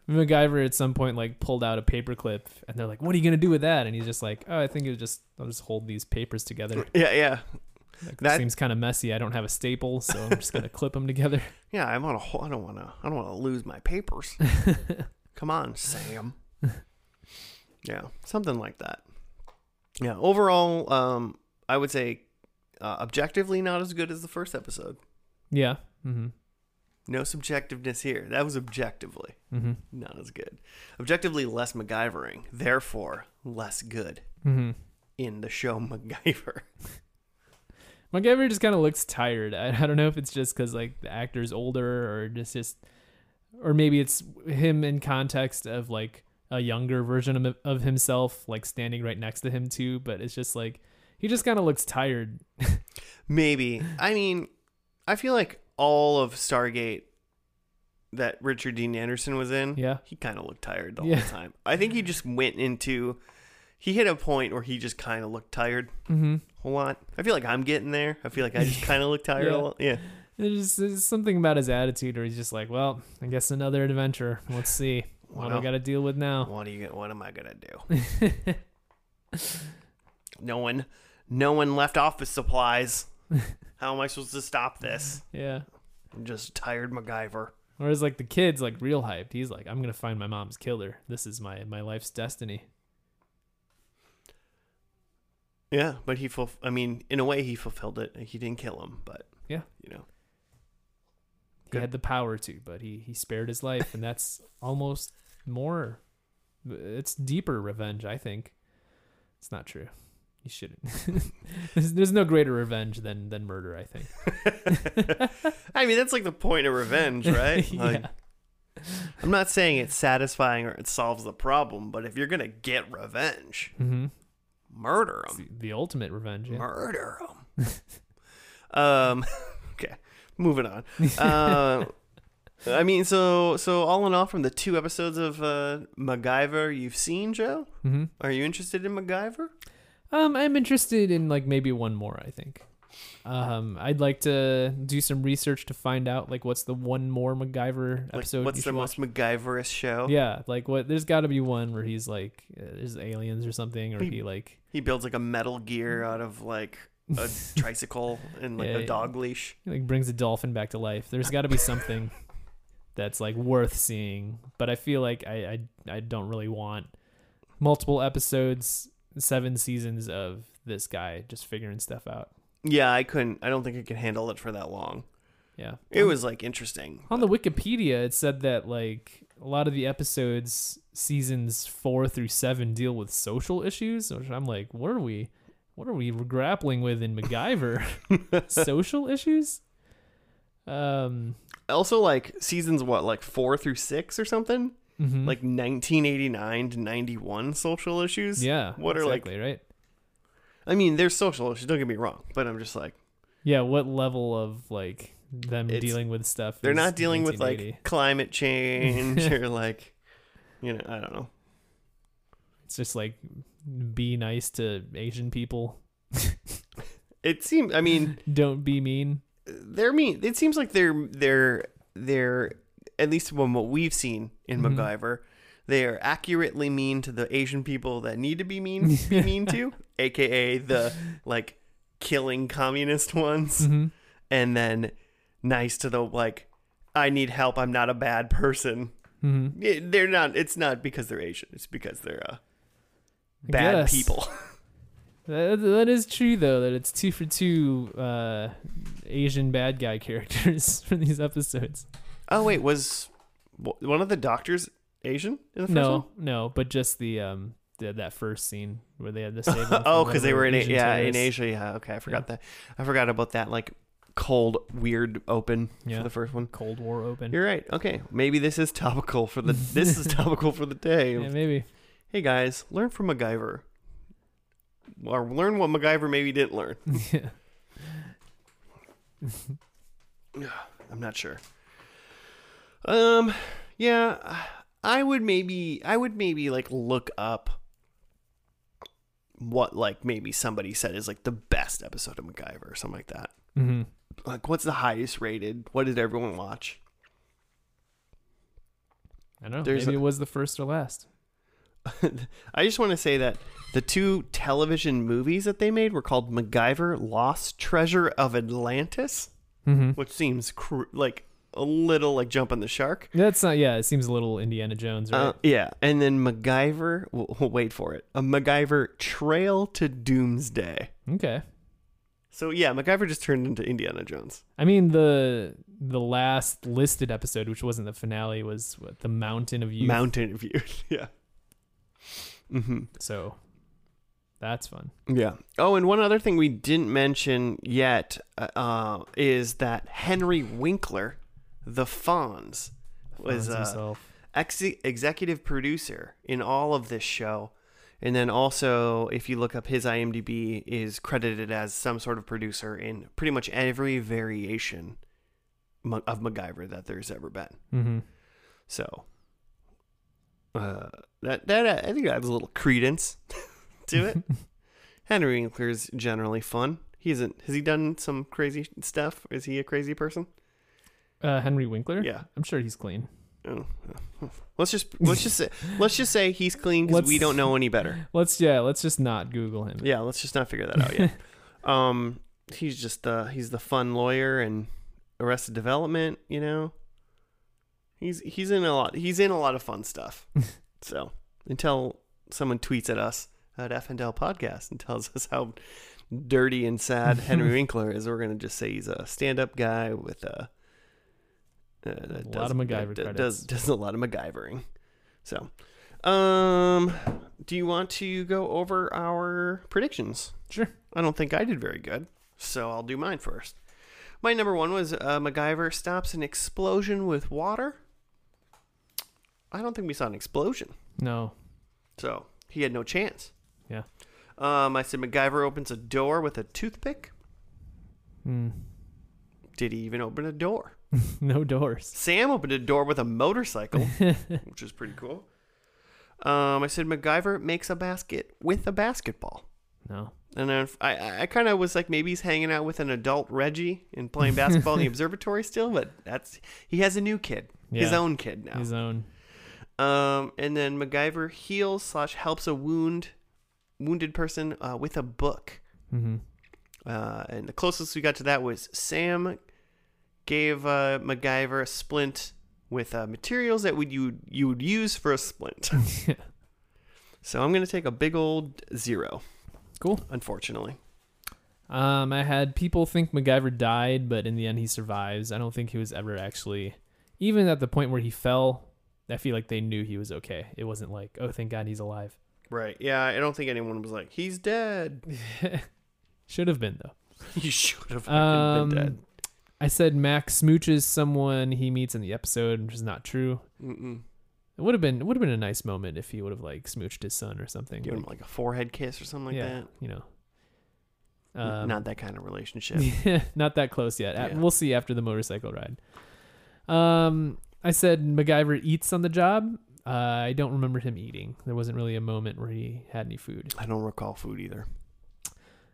[SPEAKER 2] MacGyver at some point like pulled out a paperclip and they're like, "What are you gonna do with that?" And he's just like, "Oh, I think it just I'll just hold these papers together.
[SPEAKER 1] Yeah, yeah.
[SPEAKER 2] Like,
[SPEAKER 1] That-
[SPEAKER 2] seems kind of messy. I don't have a staple, so I'm just gonna clip them together."
[SPEAKER 1] Yeah, I'm on a whole, I don't want to I don't want to lose my papers. Come on, Sam. yeah, something like that. Yeah, overall um I would say uh, objectively not as good as the first episode.
[SPEAKER 2] yeah. Mm-hmm.
[SPEAKER 1] No subjectiveness here. That was objectively
[SPEAKER 2] Mm-hmm.
[SPEAKER 1] not as good. Objectively less MacGyvering, therefore less good
[SPEAKER 2] Mm-hmm.
[SPEAKER 1] in the show MacGyver.
[SPEAKER 2] MacGyver just kind of looks tired. I, I don't know if it's just because like the actor's older or just just, or maybe it's him in context of like a younger version of, of himself, like standing right next to him too. But it's just like he just kind of looks tired.
[SPEAKER 1] Maybe. I mean, I feel like all of Stargate that Richard Dean Anderson was in,
[SPEAKER 2] Yeah.
[SPEAKER 1] he kind of looked tired the
[SPEAKER 2] Yeah.
[SPEAKER 1] whole time. I think he just went into he hit a point where he just kind of looked tired
[SPEAKER 2] Mm-hmm.
[SPEAKER 1] a lot. I feel like I'm getting there. I feel like I just kind of look tired
[SPEAKER 2] Yeah.
[SPEAKER 1] a lot. Yeah.
[SPEAKER 2] There's, there's something about his attitude where he's just like, well, I guess another adventure. Let's see what I
[SPEAKER 1] Well,
[SPEAKER 2] got to deal with now.
[SPEAKER 1] What are you what am I going to do? no one no one left office supplies. How am I supposed to stop this?
[SPEAKER 2] yeah.
[SPEAKER 1] I'm just tired MacGyver.
[SPEAKER 2] Whereas like the kid's like real hyped. He's like, I'm gonna find my mom's killer. This is my my life's destiny.
[SPEAKER 1] Yeah, but he fulf- I mean, in a way, he fulfilled it. He didn't kill him, but
[SPEAKER 2] Yeah.
[SPEAKER 1] you know,
[SPEAKER 2] He
[SPEAKER 1] Good.
[SPEAKER 2] had the power to, but he he spared his life, and that's almost more. It's deeper revenge, I think. It's not true. You shouldn't. there's, there's no greater revenge than than murder. I think.
[SPEAKER 1] I mean, that's like the point of revenge, right? Like,
[SPEAKER 2] yeah.
[SPEAKER 1] I'm not saying it's satisfying or it solves the problem, but if you're gonna get revenge,
[SPEAKER 2] Mm-hmm.
[SPEAKER 1] murder them,
[SPEAKER 2] the, the ultimate revenge. Yeah.
[SPEAKER 1] murder them. um, okay, moving on. Uh, I mean, so so all in all, from the two episodes of uh, MacGyver you've seen, Joe,
[SPEAKER 2] mm-hmm.
[SPEAKER 1] are you interested in MacGyver?
[SPEAKER 2] Um, I'm interested in like maybe one more. I think. Um, I'd like to do some research to find out like what's the one more MacGyver
[SPEAKER 1] Like,
[SPEAKER 2] episode.
[SPEAKER 1] what's
[SPEAKER 2] you
[SPEAKER 1] the
[SPEAKER 2] watch.
[SPEAKER 1] most MacGyverous show?
[SPEAKER 2] Yeah, like what? There's got to be one where he's like, uh, there's aliens or something, or
[SPEAKER 1] He-
[SPEAKER 2] he like,
[SPEAKER 1] He builds like a metal gear out of like a tricycle and like
[SPEAKER 2] Yeah,
[SPEAKER 1] a dog leash.
[SPEAKER 2] he, like brings a dolphin back to life. There's got to be something that's like worth seeing. But I feel like I, I I don't really want multiple episodes, seven seasons of this guy just figuring stuff out.
[SPEAKER 1] Yeah, I couldn't. I don't think I could handle it for that long.
[SPEAKER 2] Yeah,
[SPEAKER 1] It was like interesting.
[SPEAKER 2] on the Wikipedia. It said that like a lot of the episodes, seasons four through seven, deal with social issues. Which I'm like, what are we? What are we grappling with in MacGyver? social issues? Um,
[SPEAKER 1] also, like seasons what, like four through six or something,
[SPEAKER 2] mhm.
[SPEAKER 1] like 1989 to 91 social issues.
[SPEAKER 2] yeah,
[SPEAKER 1] what are, like-
[SPEAKER 2] exactly right?
[SPEAKER 1] I mean, there's social issues. Don't get me wrong, but I'm just like
[SPEAKER 2] Yeah, what level of like them
[SPEAKER 1] It's-
[SPEAKER 2] dealing with stuff?
[SPEAKER 1] they're
[SPEAKER 2] is
[SPEAKER 1] not dealing with like climate change or like, you know, I don't know.
[SPEAKER 2] it's just like be nice to Asian people.
[SPEAKER 1] It seems. I mean,
[SPEAKER 2] Don't be mean.
[SPEAKER 1] they're mean. It seems like they're they're they're at least from what we've seen in
[SPEAKER 2] Mhm.
[SPEAKER 1] MacGyver, they are accurately mean to the Asian people that need to be mean be mean to, aka the like killing communist ones,
[SPEAKER 2] hmm
[SPEAKER 1] and then nice to the like I need help. I'm not a bad person.
[SPEAKER 2] hmm
[SPEAKER 1] It- they're not. It's not because they're Asian. It's because they're uh, bad people.
[SPEAKER 2] That, that is true though. That it's two for two uh, Asian bad guy characters for these episodes.
[SPEAKER 1] Oh wait, was One of the doctors Asian in the first one?
[SPEAKER 2] No, no, but just the um the, that first scene where they had the
[SPEAKER 1] oh, because they were in
[SPEAKER 2] Asian
[SPEAKER 1] yeah in. Asia. Yeah, okay, I forgot that. I forgot about that like cold, weird open
[SPEAKER 2] Yeah.
[SPEAKER 1] for the first one.
[SPEAKER 2] Cold War open.
[SPEAKER 1] You're right. Okay, maybe this is topical for the. this is topical for the day.
[SPEAKER 2] yeah, maybe.
[SPEAKER 1] Hey guys, learn from MacGyver. Or learn what MacGyver maybe didn't learn.
[SPEAKER 2] yeah.
[SPEAKER 1] I'm not sure. Um, yeah, I would maybe, I would maybe like look up what like maybe somebody said is like the best episode of MacGyver or something like that.
[SPEAKER 2] Mm-hmm.
[SPEAKER 1] Like, what's the highest rated? What did everyone watch?
[SPEAKER 2] I don't know.
[SPEAKER 1] There's
[SPEAKER 2] maybe
[SPEAKER 1] a-
[SPEAKER 2] it was the first or last.
[SPEAKER 1] I just want to say that the two television movies that they made were called MacGyver Lost Treasure of Atlantis,
[SPEAKER 2] Mm-hmm.
[SPEAKER 1] which seems cr- like a little like jumping the shark.
[SPEAKER 2] That's not. Yeah, it seems a little Indiana Jones, right?
[SPEAKER 1] Uh, yeah, and then MacGyver. We'll, we'll wait for it. A MacGyver Trail to Doomsday.
[SPEAKER 2] okay.
[SPEAKER 1] So yeah, MacGyver just turned into Indiana Jones.
[SPEAKER 2] I mean the the last listed episode, which wasn't the finale, was what, the Mountain of Youth.
[SPEAKER 1] Mountain of View. yeah. Mm-hmm.
[SPEAKER 2] So that's fun.
[SPEAKER 1] Yeah. Oh, and one other thing we didn't mention yet uh, is that Henry Winkler, the Fonz, was uh, ex- executive producer in all of this show. And then also, if you look up his IMDb, is credited as some sort of producer in pretty much every variation of MacGyver that there's ever been.
[SPEAKER 2] Mm-hmm.
[SPEAKER 1] So uh, that that I think adds a little credence to it. Henry Winkler's generally fun. He isn't. Has he done some crazy stuff? Is he a crazy person?
[SPEAKER 2] Uh, Henry Winkler.
[SPEAKER 1] Yeah.
[SPEAKER 2] I'm sure he's clean.
[SPEAKER 1] Oh. Let's just let's just say let's just say he's clean because we don't know any better.
[SPEAKER 2] Let's yeah. Let's just not Google him.
[SPEAKER 1] Yeah, let's just not figure that out yet. um, he's just uh he's the fun lawyer and Arrested Development. You know, he's he's in a lot. He's in a lot of fun stuff. so until someone tweets at us at FNL Podcast and tells us how dirty and sad Henry Winkler is, we're gonna just say he's a stand-up guy with a. Uh,
[SPEAKER 2] A lot
[SPEAKER 1] does-
[SPEAKER 2] of MacGyver
[SPEAKER 1] that- does does a lot of MacGyvering. So, um, do you want to go over our predictions?
[SPEAKER 2] Sure.
[SPEAKER 1] I don't think I did very good, so I'll do mine first. My number one was uh, MacGyver stops an explosion with water. I don't think we saw an explosion,
[SPEAKER 2] No.
[SPEAKER 1] so he had no chance.
[SPEAKER 2] Yeah.
[SPEAKER 1] Um, I said MacGyver opens a door with a toothpick.
[SPEAKER 2] Hmm.
[SPEAKER 1] Did he even open a door?
[SPEAKER 2] no doors.
[SPEAKER 1] Sam opened a door with a motorcycle, which is pretty cool. Um, I said MacGyver makes a basket with a basketball.
[SPEAKER 2] No.
[SPEAKER 1] And then I, I, kind of was like, maybe he's hanging out with an adult Reggie and playing basketball in the observatory still, but that's he has a new kid, his own kid now.
[SPEAKER 2] His own.
[SPEAKER 1] Um, and then MacGyver heals slash helps a wound wounded person uh, with a book.
[SPEAKER 2] Mm-hmm.
[SPEAKER 1] Uh, and the closest we got to that was Sam gave uh, MacGyver a splint with uh, materials that would you you would use for a splint.
[SPEAKER 2] Yeah.
[SPEAKER 1] so I'm gonna take a big old zero,
[SPEAKER 2] Cool.
[SPEAKER 1] unfortunately.
[SPEAKER 2] Um, I had people think MacGyver died, but in the end he survives. I don't think he was ever actually, even at the point where he fell. I feel like they knew he was okay. It wasn't like, oh, thank God he's alive.
[SPEAKER 1] Right? Yeah, I don't think anyone was like, he's dead.
[SPEAKER 2] Should have been though.
[SPEAKER 1] You should have
[SPEAKER 2] Um,
[SPEAKER 1] been dead.
[SPEAKER 2] I said Max smooches someone he meets in the episode, which is not true.
[SPEAKER 1] Mm-mm.
[SPEAKER 2] It would have been it would have been a nice moment if he would have like smooched his son or something.
[SPEAKER 1] Give him
[SPEAKER 2] Like,
[SPEAKER 1] like a forehead kiss or something like
[SPEAKER 2] yeah, you know. Um,
[SPEAKER 1] Not that kind of relationship.
[SPEAKER 2] not that close yet.
[SPEAKER 1] Yeah.
[SPEAKER 2] We'll see after the motorcycle ride. Um, I said MacGyver eats on the job. Uh, I don't remember him eating. There wasn't really a moment where he had any food.
[SPEAKER 1] I don't recall food either.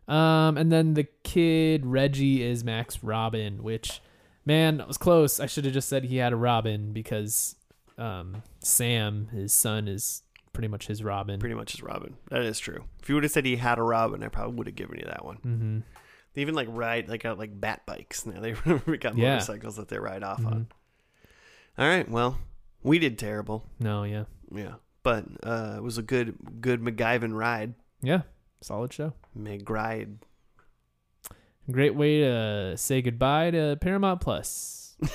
[SPEAKER 2] Um, and then the kid Reggie is Mac's Robin, which, man, that was close. I should have just said he had a Robin because, um, Sam, his son, is pretty much his Robin.
[SPEAKER 1] Pretty much his Robin. That is true. If you would have said he had a Robin, I probably would have given you that one.
[SPEAKER 2] mm-hmm.
[SPEAKER 1] They even like ride like got like bat bikes now. They got
[SPEAKER 2] Yeah.
[SPEAKER 1] motorcycles that they ride off
[SPEAKER 2] Mhm.
[SPEAKER 1] on. All right, well, we did terrible.
[SPEAKER 2] No, yeah,
[SPEAKER 1] Yeah, but uh, it was a good good MacGyver ride.
[SPEAKER 2] yeah, solid show.
[SPEAKER 1] McGride.
[SPEAKER 2] Great way to say goodbye to Paramount Plus.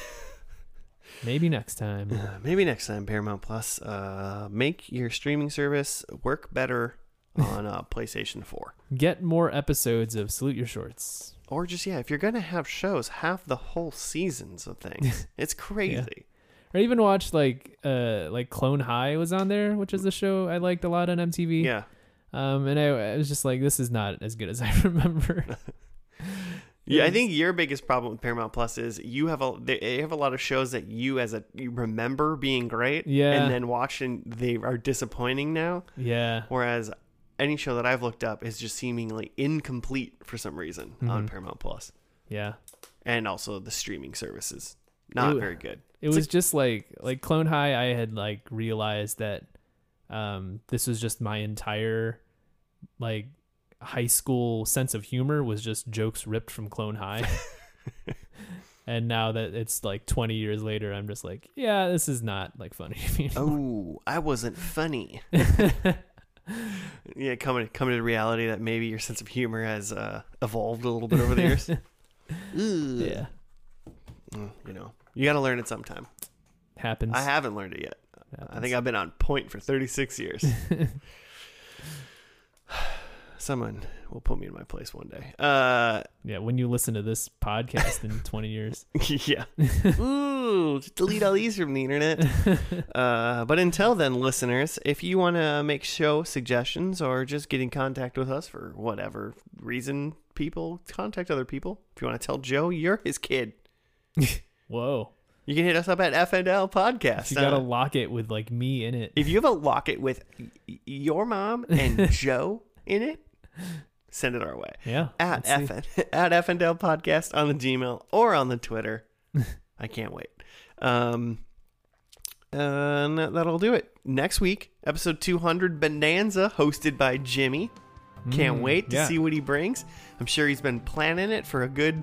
[SPEAKER 2] Maybe next time.
[SPEAKER 1] Maybe next time, Paramount Plus. Uh, make your streaming service work better on uh, PlayStation 4.
[SPEAKER 2] Get more episodes of Salute Your Shorts.
[SPEAKER 1] Or just, yeah, if you're going to have shows, have the whole seasons of things. it's crazy.
[SPEAKER 2] Or even watch like uh like Clone High was on there, which is a show I liked a lot on MTV.
[SPEAKER 1] Yeah.
[SPEAKER 2] Um, and I, I was just like, this is not as good as I remember.
[SPEAKER 1] Yeah, I think your biggest problem with Paramount Plus is you have a they have a lot of shows that you as a you remember being great,
[SPEAKER 2] Yeah.
[SPEAKER 1] and then watching they are disappointing now.
[SPEAKER 2] yeah.
[SPEAKER 1] Whereas any show that I've looked up is just seemingly incomplete for some reason on
[SPEAKER 2] Mhm.
[SPEAKER 1] Paramount Plus,
[SPEAKER 2] Yeah.
[SPEAKER 1] and also the streaming services not
[SPEAKER 2] Ooh.
[SPEAKER 1] very good.
[SPEAKER 2] It
[SPEAKER 1] It's
[SPEAKER 2] was just like like Clone High. I had like realized that um this was just my entire like high school sense of humor was just jokes ripped from Clone High. and now that it's like 20 years later, I'm just like, yeah, this is not like funny to me. anymore.
[SPEAKER 1] Oh, I wasn't funny. yeah, coming coming to reality that maybe your sense of humor has uh, evolved a little bit over the years.
[SPEAKER 2] Yeah,
[SPEAKER 1] Mm, you know, you got to learn it sometime.
[SPEAKER 2] happens.
[SPEAKER 1] I haven't learned it yet. I think I've been on point for 36 years. Someone will put me in my place one day. Uh,
[SPEAKER 2] yeah, when you listen to this podcast in 20 years.
[SPEAKER 1] yeah. Ooh, delete all these from the internet. Uh, but until then, listeners, if you want to make show suggestions or just get in contact with us for whatever reason, people contact other people. If you want to tell Joe you're his kid,
[SPEAKER 2] Whoa.
[SPEAKER 1] You can hit us up at FNL Podcast.
[SPEAKER 2] You got a
[SPEAKER 1] Uh,
[SPEAKER 2] locket with like me in it.
[SPEAKER 1] If you have a locket with y- your mom and Joe in it, send it our way.
[SPEAKER 2] Yeah.
[SPEAKER 1] At. FN, at FNL Podcast on the Gmail or on the Twitter. I can't wait. Um, and that- that'll do it. Next week, episode 200 Bonanza, hosted by Jimmy. Can't
[SPEAKER 2] Mm,
[SPEAKER 1] wait to
[SPEAKER 2] yeah.
[SPEAKER 1] see what he brings. I'm sure he's been planning it for a good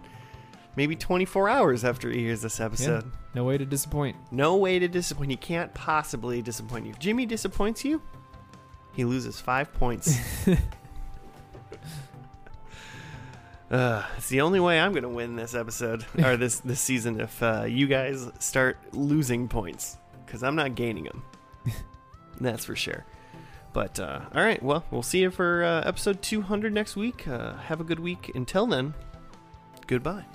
[SPEAKER 1] maybe 24 hours after he hears this episode.
[SPEAKER 2] No way to disappoint.
[SPEAKER 1] No way to disappoint. He can't possibly disappoint you. If Jimmy disappoints you, he loses five points. uh, it's the only way I'm going to win this episode or this this season if uh, you guys start losing points because I'm not gaining them. That's for sure. But uh, all right, well, we'll see you for uh, episode 200 next week. Uh, have a good week. Until then, goodbye.